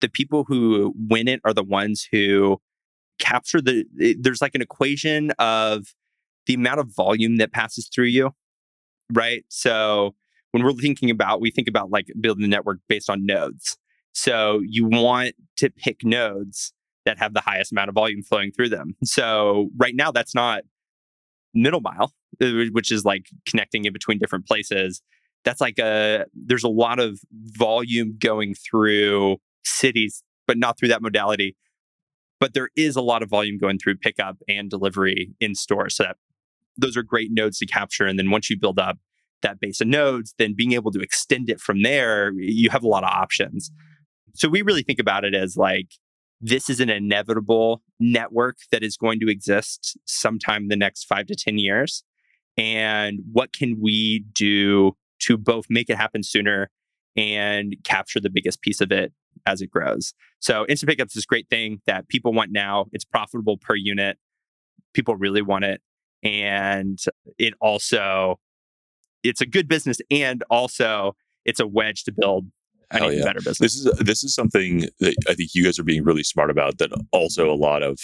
the people who win it are the ones who capture the there's like an equation of the amount of volume that passes through you right so when we're thinking about we think about like building the network based on nodes so you want to pick nodes that have the highest amount of volume flowing through them. So right now, that's not middle mile, uh, which is like connecting in between different places. That's like a there's a lot of volume going through cities, but not through that modality. But there is a lot of volume going through pickup and delivery in store. So that those are great nodes to capture. And then once you build up that base of nodes, then being able to extend it from there, you have a lot of options. So we really think about it as like this is an inevitable network that is going to exist sometime in the next five to 10 years. And what can we do to both make it happen sooner and capture the biggest piece of it as it grows? So, instant pickups is this great thing that people want now. It's profitable per unit. People really want it. And it also, it's a good business and also it's a wedge to build an even yeah. better business. This is this is something that I think you guys are being really smart about. That mm-hmm. also a lot of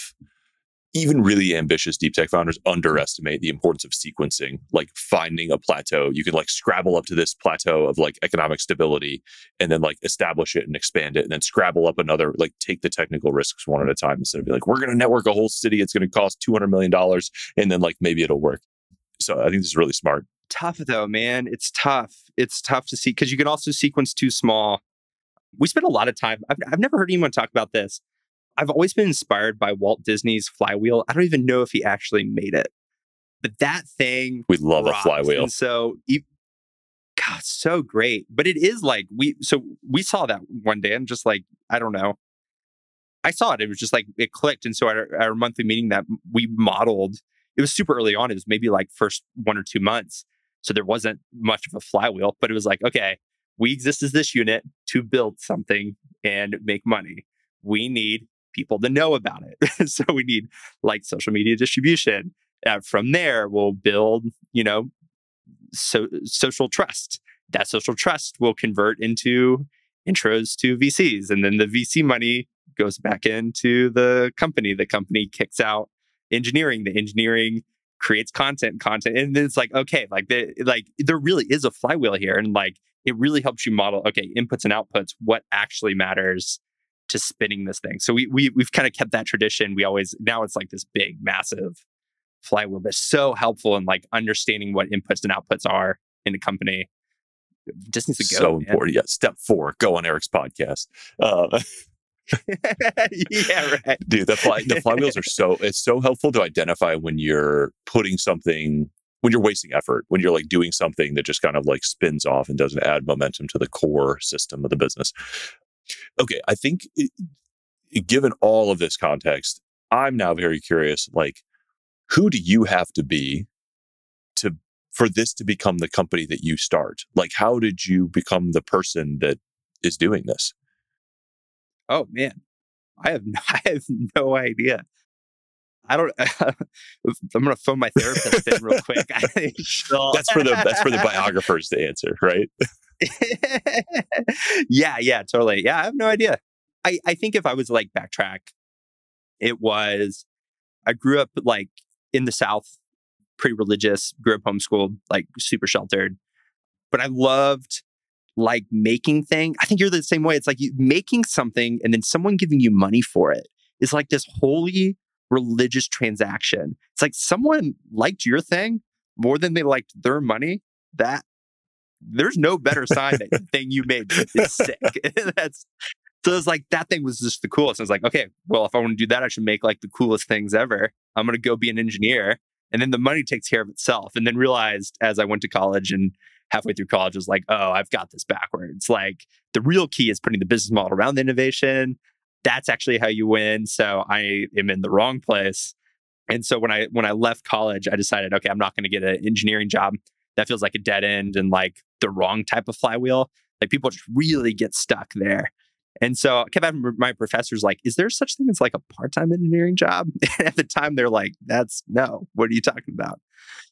even really ambitious deep tech founders hmm. underestimate the importance of sequencing, like finding a plateau. You can like scrabble up to this plateau of like economic stability and then like establish it and expand it and then scrabble up another, like take the technical risks one at a time instead of be like, we're going to network a whole city. It's going to cost $200 million. And then like maybe it'll work. So I think this is really smart tough though, man. It's tough. It's tough to see because you can also sequence too small. We spend a lot of time. I've, I've never heard anyone talk about this. I've always been inspired by Walt Disney's flywheel. I don't even know if he actually made it, but that thing. We love a flywheel. And so, you, God, so great. But it is like we, so we saw that one day and just like, I don't know. I saw it. It was just like it clicked. And so our, our monthly meeting that we modeled, it was super early on. It was maybe like first one or two months so there wasn't much of a flywheel, but it was like, okay, we exist as this unit to build something and make money. We need people to know about it. so we need like social media distribution. Uh, from there, we'll build, you know, so social trust. That social trust will convert into intros to VCs. And then the VC money goes back into the company. The company kicks out engineering. The engineering creates content content and then it's like okay like the, like there really is a flywheel here and like it really helps you model okay inputs and outputs what actually matters to spinning this thing so we, we we've kind of kept that tradition we always now it's like this big massive flywheel but so helpful in like understanding what inputs and outputs are in a company just needs to go so man. important yeah step four go on eric's podcast uh, yeah, right. Dude, the fly the flywheels are so it's so helpful to identify when you're putting something when you're wasting effort, when you're like doing something that just kind of like spins off and doesn't add momentum to the core system of the business. Okay, I think it, given all of this context, I'm now very curious like who do you have to be to for this to become the company that you start? Like how did you become the person that is doing this? Oh man, I have no, I have no idea. I don't. I'm gonna phone my therapist in real quick. that's for the that's for the biographers to answer, right? yeah, yeah, totally. Yeah, I have no idea. I I think if I was like backtrack, it was I grew up like in the South, pretty religious. Grew up homeschooled, like super sheltered, but I loved like making thing. I think you're the same way. It's like you making something and then someone giving you money for it is like this holy religious transaction. It's like someone liked your thing more than they liked their money. That there's no better sign that thing you made is sick. That's so it's like that thing was just the coolest. I was like, okay, well, if I want to do that, I should make like the coolest things ever. I'm gonna go be an engineer. And then the money takes care of itself. And then realized as I went to college and halfway through college was like, oh, I've got this backwards. Like the real key is putting the business model around the innovation. That's actually how you win. So I am in the wrong place. And so when I when I left college, I decided, okay, I'm not going to get an engineering job. That feels like a dead end and like the wrong type of flywheel. Like people just really get stuck there. And so I kept having my professors like, is there such thing as like a part-time engineering job? And at the time they're like, that's no, what are you talking about?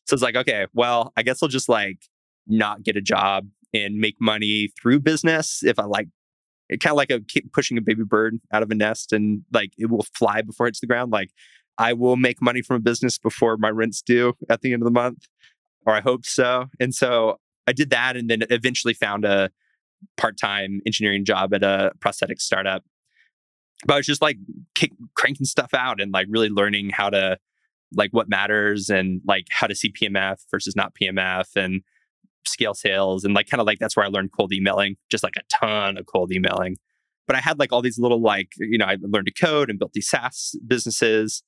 So it's like, okay, well, I guess I'll just like not get a job and make money through business if I like it kind of like a pushing a baby bird out of a nest and like it will fly before it hits the ground. Like I will make money from a business before my rent's due at the end of the month, or I hope so. And so I did that and then eventually found a part time engineering job at a prosthetic startup. but I was just like kick, cranking stuff out and like really learning how to like what matters and like how to see PMF versus not PMF and scale sales and like kind of like that's where I learned cold emailing, just like a ton of cold emailing. But I had like all these little like you know I learned to code and built these SaaS businesses.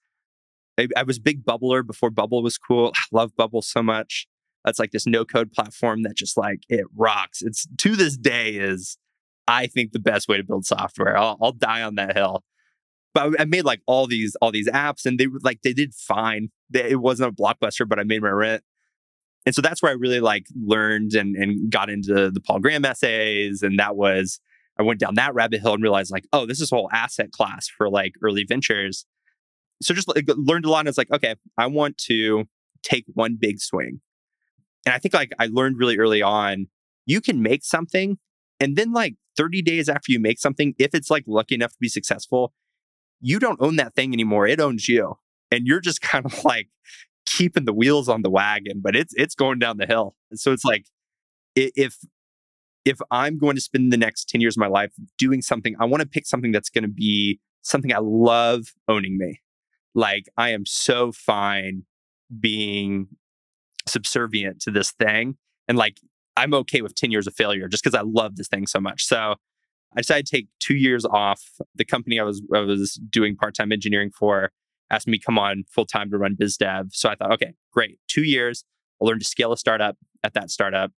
I, I was big bubbler before Bubble was cool. I love Bubble so much. That's like this no code platform that just like it rocks. It's to this day is I think the best way to build software. I'll, I'll die on that hill. But I made like all these all these apps, and they were like they did fine. They, it wasn't a blockbuster, but I made my rent. And so that's where I really like learned and and got into the Paul Graham essays, and that was I went down that rabbit hole and realized like, oh, this is a whole asset class for like early ventures. So just like, learned a lot. And it's like, okay, I want to take one big swing. And I think like I learned really early on, you can make something and then like 30 days after you make something, if it's like lucky enough to be successful, you don't own that thing anymore. It owns you. And you're just kind of like keeping the wheels on the wagon, but it's it's going down the hill. And so it's like if if I'm going to spend the next 10 years of my life doing something, I want to pick something that's going to be something I love owning me. Like I am so fine being subservient to this thing. And like I'm okay with 10 years of failure just because I love this thing so much. So I decided to take two years off. The company I was I was doing part-time engineering for asked me to come on full time to run biz dev. So I thought, okay, great. Two years. I'll learn to scale a startup at that startup.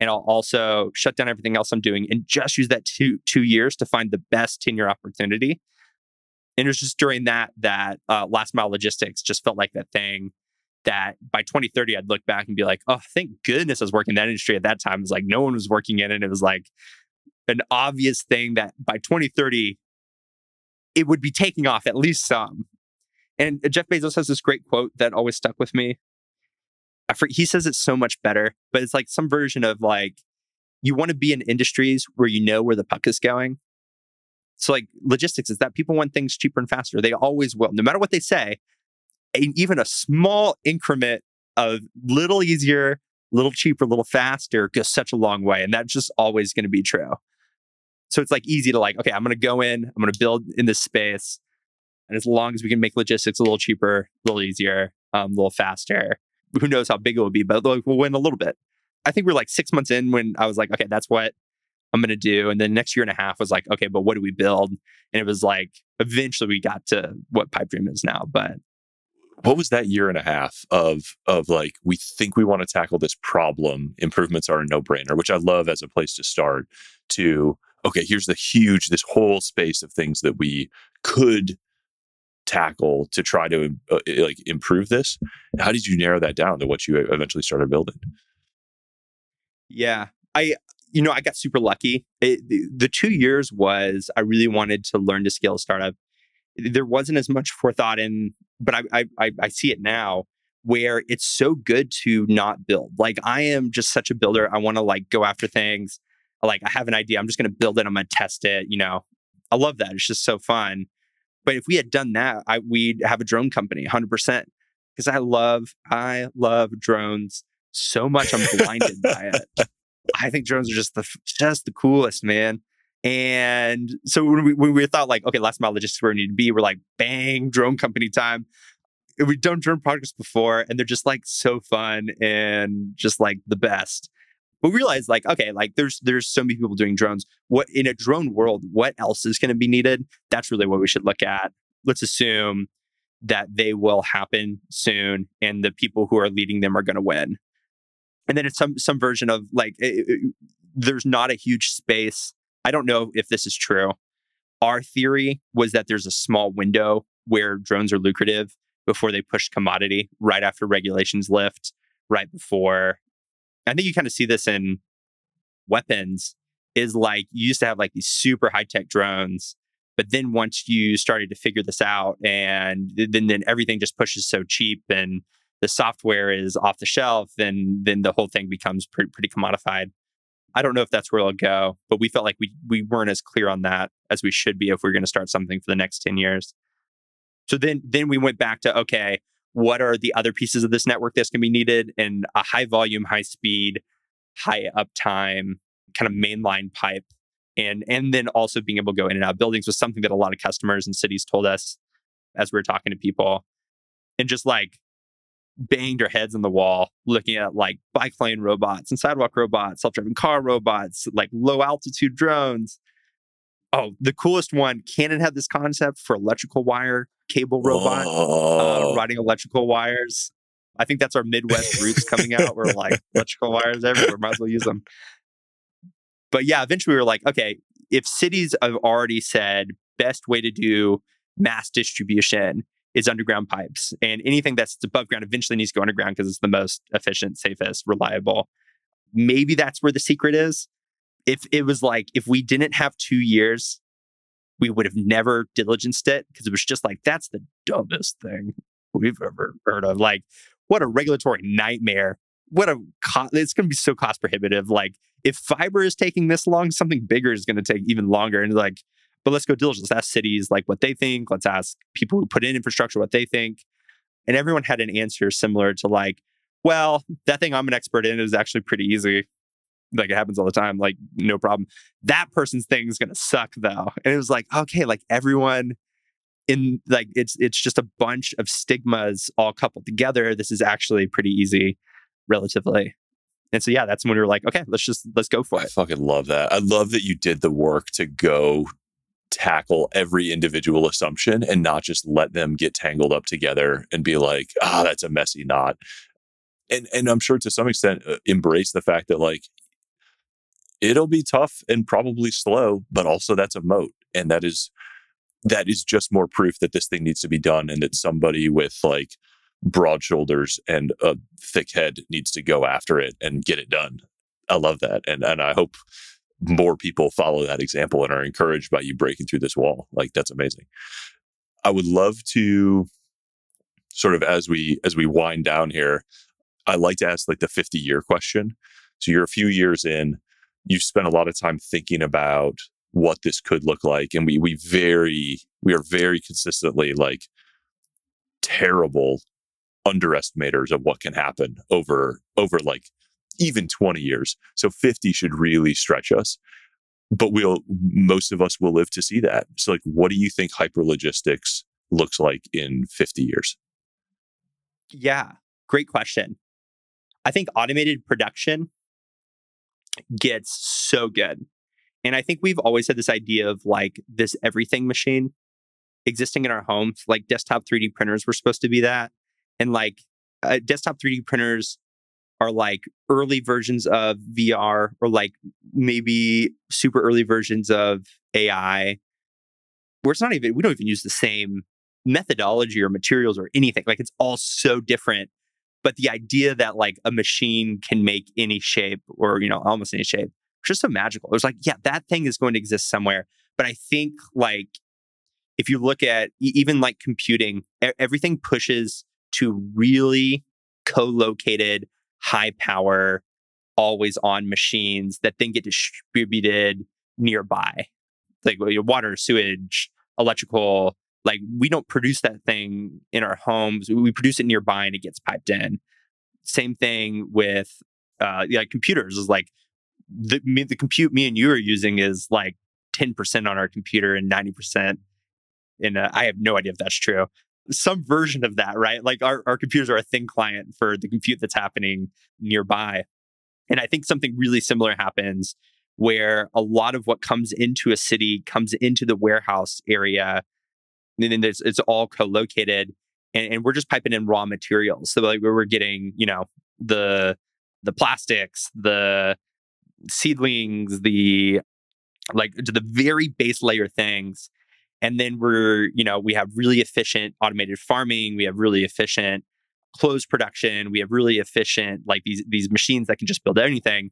And I'll also shut down everything else I'm doing and just use that two two years to find the best 10 year opportunity. And it was just during that that uh, last mile logistics just felt like that thing that by 2030 I'd look back and be like, oh, thank goodness I was working in that industry at that time. It was like no one was working in it. It was like an obvious thing that by 2030 it would be taking off at least some. And Jeff Bezos has this great quote that always stuck with me. he says it so much better, but it's like some version of like, you want to be in industries where you know where the puck is going. So, like logistics is that people want things cheaper and faster. They always will, no matter what they say. even a small increment of little easier, little cheaper, little faster goes such a long way. And that's just always going to be true. So it's like easy to like, okay, I'm going to go in, I'm going to build in this space. And as long as we can make logistics a little cheaper, a little easier, um, a little faster, who knows how big it will be, but we'll win a little bit. I think we're like six months in when I was like, okay, that's what I'm going to do. And then next year and a half was like, okay, but what do we build? And it was like, eventually we got to what Pipedream is now. But what was that year and a half of of like we think we want to tackle this problem improvements are a no-brainer which i love as a place to start to okay here's the huge this whole space of things that we could tackle to try to uh, like improve this how did you narrow that down to what you eventually started building yeah i you know i got super lucky. It, the, the two years was i really wanted to learn to scale a startup. There wasn't as much forethought in but I, I i see it now where it's so good to not build. Like i am just such a builder. I want to like go after things. Like i have an idea. I'm just going to build it. I'm going to test it you know? I love that. It's just so fun. But if we had done that, I, we'd have a drone company 100% because I love, I love drones so much. I'm blinded by it. I think drones are just the, just the coolest, man. And so when we, when we thought like, okay, last mile logistics where we need to be, we're like, bang, drone company time. We've done drone projects before and they're just like so fun and just like the best. But we realized like okay like there's there's so many people doing drones. What in a drone world what else is going to be needed? That's really what we should look at. Let's assume that they will happen soon and the people who are leading them are going to win and then it's some some version of like it, it, there's not a huge space. I don't know if this is true. Our theory was that there's a small window where drones are lucrative before they push commodity right after regulations lift right before I think you kind of see this in weapons is like you used to have like these super high tech drones, but then once you started to figure this out and then then everything just pushes so cheap and the software is off the shelf, then then the whole thing becomes pretty, pretty commodified. I don't know if that's where it'll go, but we felt like we we weren't as clear on that as we should be if we are going to start something for the next 10 years. So then then we went back to okay, what are the other pieces of this network that's going to be needed and a high volume high speed high uptime kind of mainline pipe and and then also being able to go in and out buildings was something that a lot of customers and cities told us as we were talking to people and just like banged our heads on the wall looking at like bike lane robots and sidewalk robots self-driving car robots like low altitude drones. Oh the coolest one canon had this concept for electrical wire cable robot uh, riding electrical wires. I think that's our midwest roots coming out we're like electrical wires everywhere might as well use them. But yeah, eventually we were like, okay, if cities have already said best way to do mass distribution is underground pipes, and anything that's above ground eventually needs to go underground because it's the most efficient, safest, reliable. Maybe that's where the secret is. If it was like, if we didn't have two years, we would have never diligenced it because it was just like, that's the dumbest thing we've ever heard of. Like, what a regulatory nightmare. What a, co- it's going to be so cost prohibitive. Like, if fiber is taking this long, something bigger is going to take even longer. And like, but let's go diligence. Let's ask cities like what they think. Let's ask people who put in infrastructure what they think. And everyone had an answer similar to like, well, that thing I'm an expert in is actually pretty easy. Like it happens all the time. Like no problem. That person's thing is going to suck though. And it was like, okay, like everyone in like it's it's just a bunch of stigmas all coupled together. This is actually pretty easy, relatively. And so yeah, that's when we were like, okay, let's just let's go for it. I it. fucking love that. I love that you did the work to go tackle every individual assumption and not just let them get tangled up together and be like, ah, that's a messy knot. And and I'm sure to some extent uh, embrace the fact that like it'll be tough and probably slow, but also that's a moat, and that is that is just more proof that this thing needs to be done and that somebody with like broad shoulders and a thick head needs to go after it and get it done. I love that. And and I hope more people follow that example and are encouraged by you breaking through this wall. Like that's amazing. I would love to sort of as we as we wind down here, I like to ask like the 50 year question. So you're a few years in, you've spent a lot of time thinking about what this could look like. And we we very we are very consistently like terrible underestimators of what can happen over over like even 20 years. So 50 should really stretch us. But we'll most of us will live to see that. So like what do you think hyperlogistics looks like in 50 years? Yeah, great question. I think automated production gets so good. And I think we've always had this idea of like this everything machine existing in our homes. Like desktop 3D printers were supposed to be that. And like uh, desktop 3D printers are like early versions of VR or like maybe super early versions of AI, where it's not even, we don't even use the same methodology or materials or anything. Like it's all so different. But the idea that like a machine can make any shape or, you know, almost any shape, just so magical. It was like, yeah, that thing is going to exist somewhere. But I think like if you look at even like computing, everything pushes to really co-located, high power, always on machines that then get distributed nearby. Like water, sewage, electrical, like we don't produce that thing in our homes. We produce it nearby and it gets piped in. Same thing with uh like computers is like the me, the compute me and you are using is like 10% on our computer and 90% in I have no idea if that's true. Some version of that, right? Like our, our computers are a thin client for the compute that's happening nearby. And I think something really similar happens where a lot of what comes into a city comes into the warehouse area and then it's all co-located and, and we're just piping in raw materials. So like we're getting, you know, the the plastics, the seedlings, the like to the very base layer things. And then we're, you know, we have really efficient automated farming, we have really efficient clothes production, we have really efficient like these these machines that can just build anything.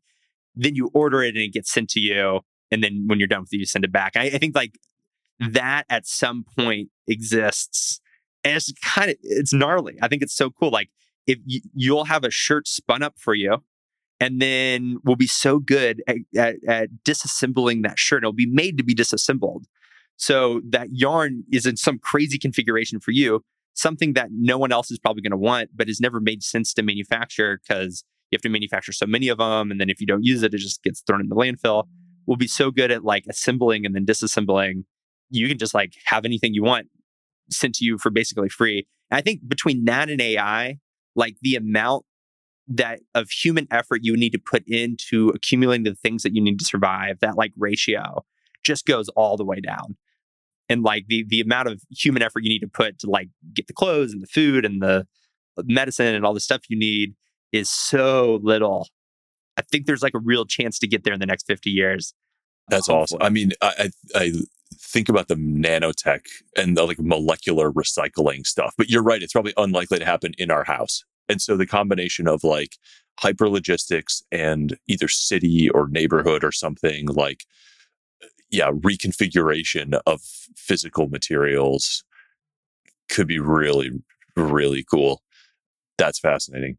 Then you order it and it gets sent to you. And then when you're done with it, you send it back. I, I think like that at some point exists. And it's kind of it's gnarly. I think it's so cool. Like if you, you'll have a shirt spun up for you and then we'll be so good at, at, at disassembling that shirt. It'll be made to be disassembled. So that yarn is in some crazy configuration for you, something that no one else is probably going to want, but has never made sense to manufacture because you have to manufacture so many of them. And then if you don't use it, it just gets thrown in the landfill. We'll be so good at like assembling and then disassembling. You can just like have anything you want sent to you for basically free. And I think between that and AI, like the amount that of human effort you need to put into accumulating the things that you need to survive, that like ratio just goes all the way down. And like the the amount of human effort you need to put to like get the clothes and the food and the uh, medicine and all the stuff you need is so little. I think there's like a real chance to get there in the next 50 years. That's oh, awesome. I mean, I, I, I think about the nanotech and the like molecular recycling stuff, but you're right. It's probably unlikely to happen in our house. And so the combination of like hyperlogistics and either city or neighborhood or something like, yeah, reconfiguration of physical materials could be really, really cool. That's fascinating.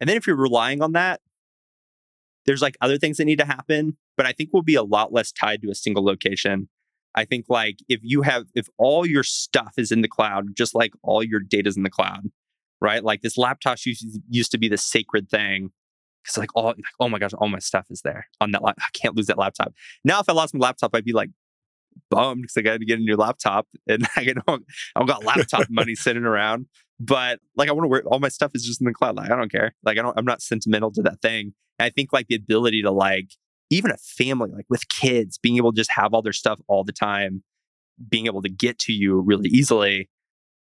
And then if you're relying on that, there's like other things that need to happen, but I think we'll be a lot less tied to a single location. I think like if you have if all your stuff is in the cloud, just like all your data's in the cloud, right? Like this laptop used, used to be the sacred thing. It's like, oh, like, oh my gosh, all my stuff is there on that. I can't lose that laptop. Now, if I lost my laptop, I'd be like bummed because I got to get a new laptop, and I don't, I don't got laptop money sitting around. But like, I want to wear all my stuff is just in the cloud. Like, I don't care. Like, I don't. I'm not sentimental to that thing. And I think like the ability to like even a family like with kids being able to just have all their stuff all the time, being able to get to you really easily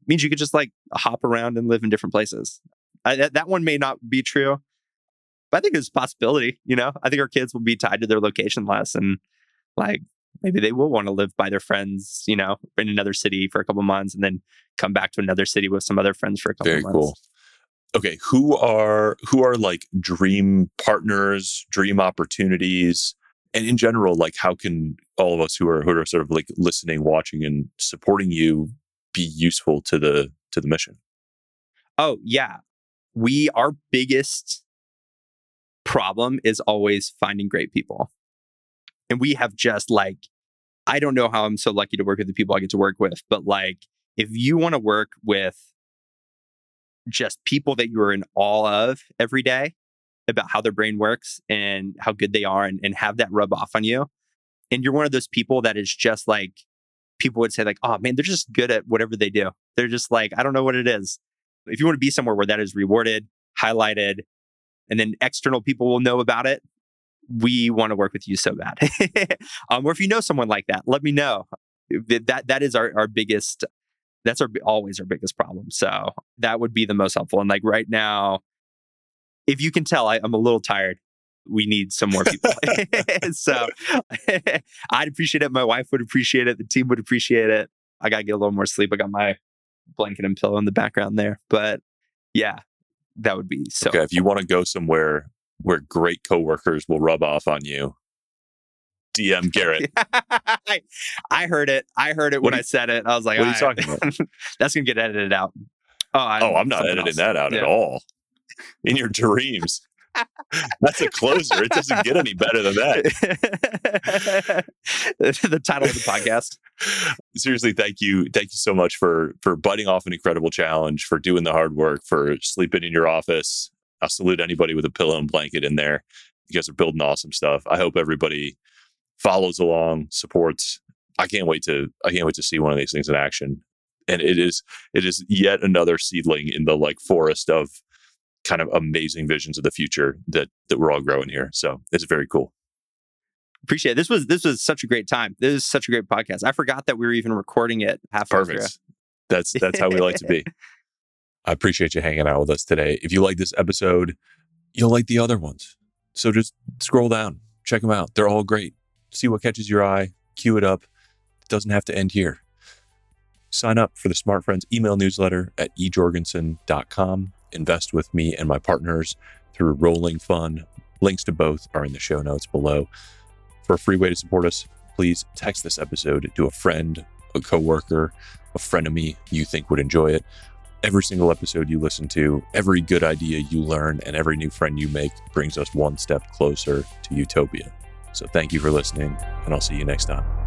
means you could just like hop around and live in different places. I, that, that one may not be true, but I think it's a possibility. You know, I think our kids will be tied to their location less, and like maybe they will want to live by their friends. You know, in another city for a couple months, and then come back to another city with some other friends for a couple Very months. cool. Okay, who are who are like dream partners, dream opportunities, and in general, like how can all of us who are who are sort of like listening, watching, and supporting you be useful to the to the mission? Oh yeah, we our biggest problem is always finding great people, and we have just like I don't know how I'm so lucky to work with the people I get to work with, but like if you want to work with just people that you're in awe of every day about how their brain works and how good they are and, and have that rub off on you. And you're one of those people that is just like people would say, like, oh man, they're just good at whatever they do. They're just like, I don't know what it is. If you want to be somewhere where that is rewarded, highlighted, and then external people will know about it, we want to work with you so bad. um, or if you know someone like that, let me know. That that is our, our biggest that's our always our biggest problem. So that would be the most helpful. And like right now, if you can tell, I, I'm a little tired. We need some more people. so I'd appreciate it. My wife would appreciate it. The team would appreciate it. I got to get a little more sleep. I got my blanket and pillow in the background there. But yeah, that would be so. Okay, if you want to go somewhere where great coworkers will rub off on you, DM Garrett. I heard it. I heard it What when are I said it. I was like, what are you "All right." talking about? That's gonna get edited out. Oh, I, Oh, I'm not editing else. that out at all. In your dreams. That's a closer. It doesn't get any better than that. the title of the podcast. Seriously, thank you. Thank you so much for for biting off an incredible challenge, for doing the hard work, for sleeping in your office. I'll salute anybody with a pillow and blanket in there. You guys are building awesome stuff. I hope everybody follows along, supports. I can't wait to I can't wait to see one of these things in action. And it is it is yet another seedling in the like forest of kind of amazing visions of the future that that we're all growing here. So it's very cool. Appreciate it. This was this was such a great time. This is such a great podcast. I forgot that we were even recording it through. Perfect. That's that's how we like to be. I appreciate you hanging out with us today. If you like this episode, you'll like the other ones. So just scroll down, check them out. They're all great. See what catches your eye, cue it up. It doesn't have to end here. Sign up for the Smart Friends email newsletter at ejorgenson.com. Invest with me and my partners through Rolling Fund. Links to both are in the show notes below. For a free way to support us, please text this episode to a friend, a coworker, a frenemy you think would enjoy it. Every single episode you listen to, every good idea you learn, and every new friend you make brings us one step closer to utopia. So thank you for listening, and I'll see you next time.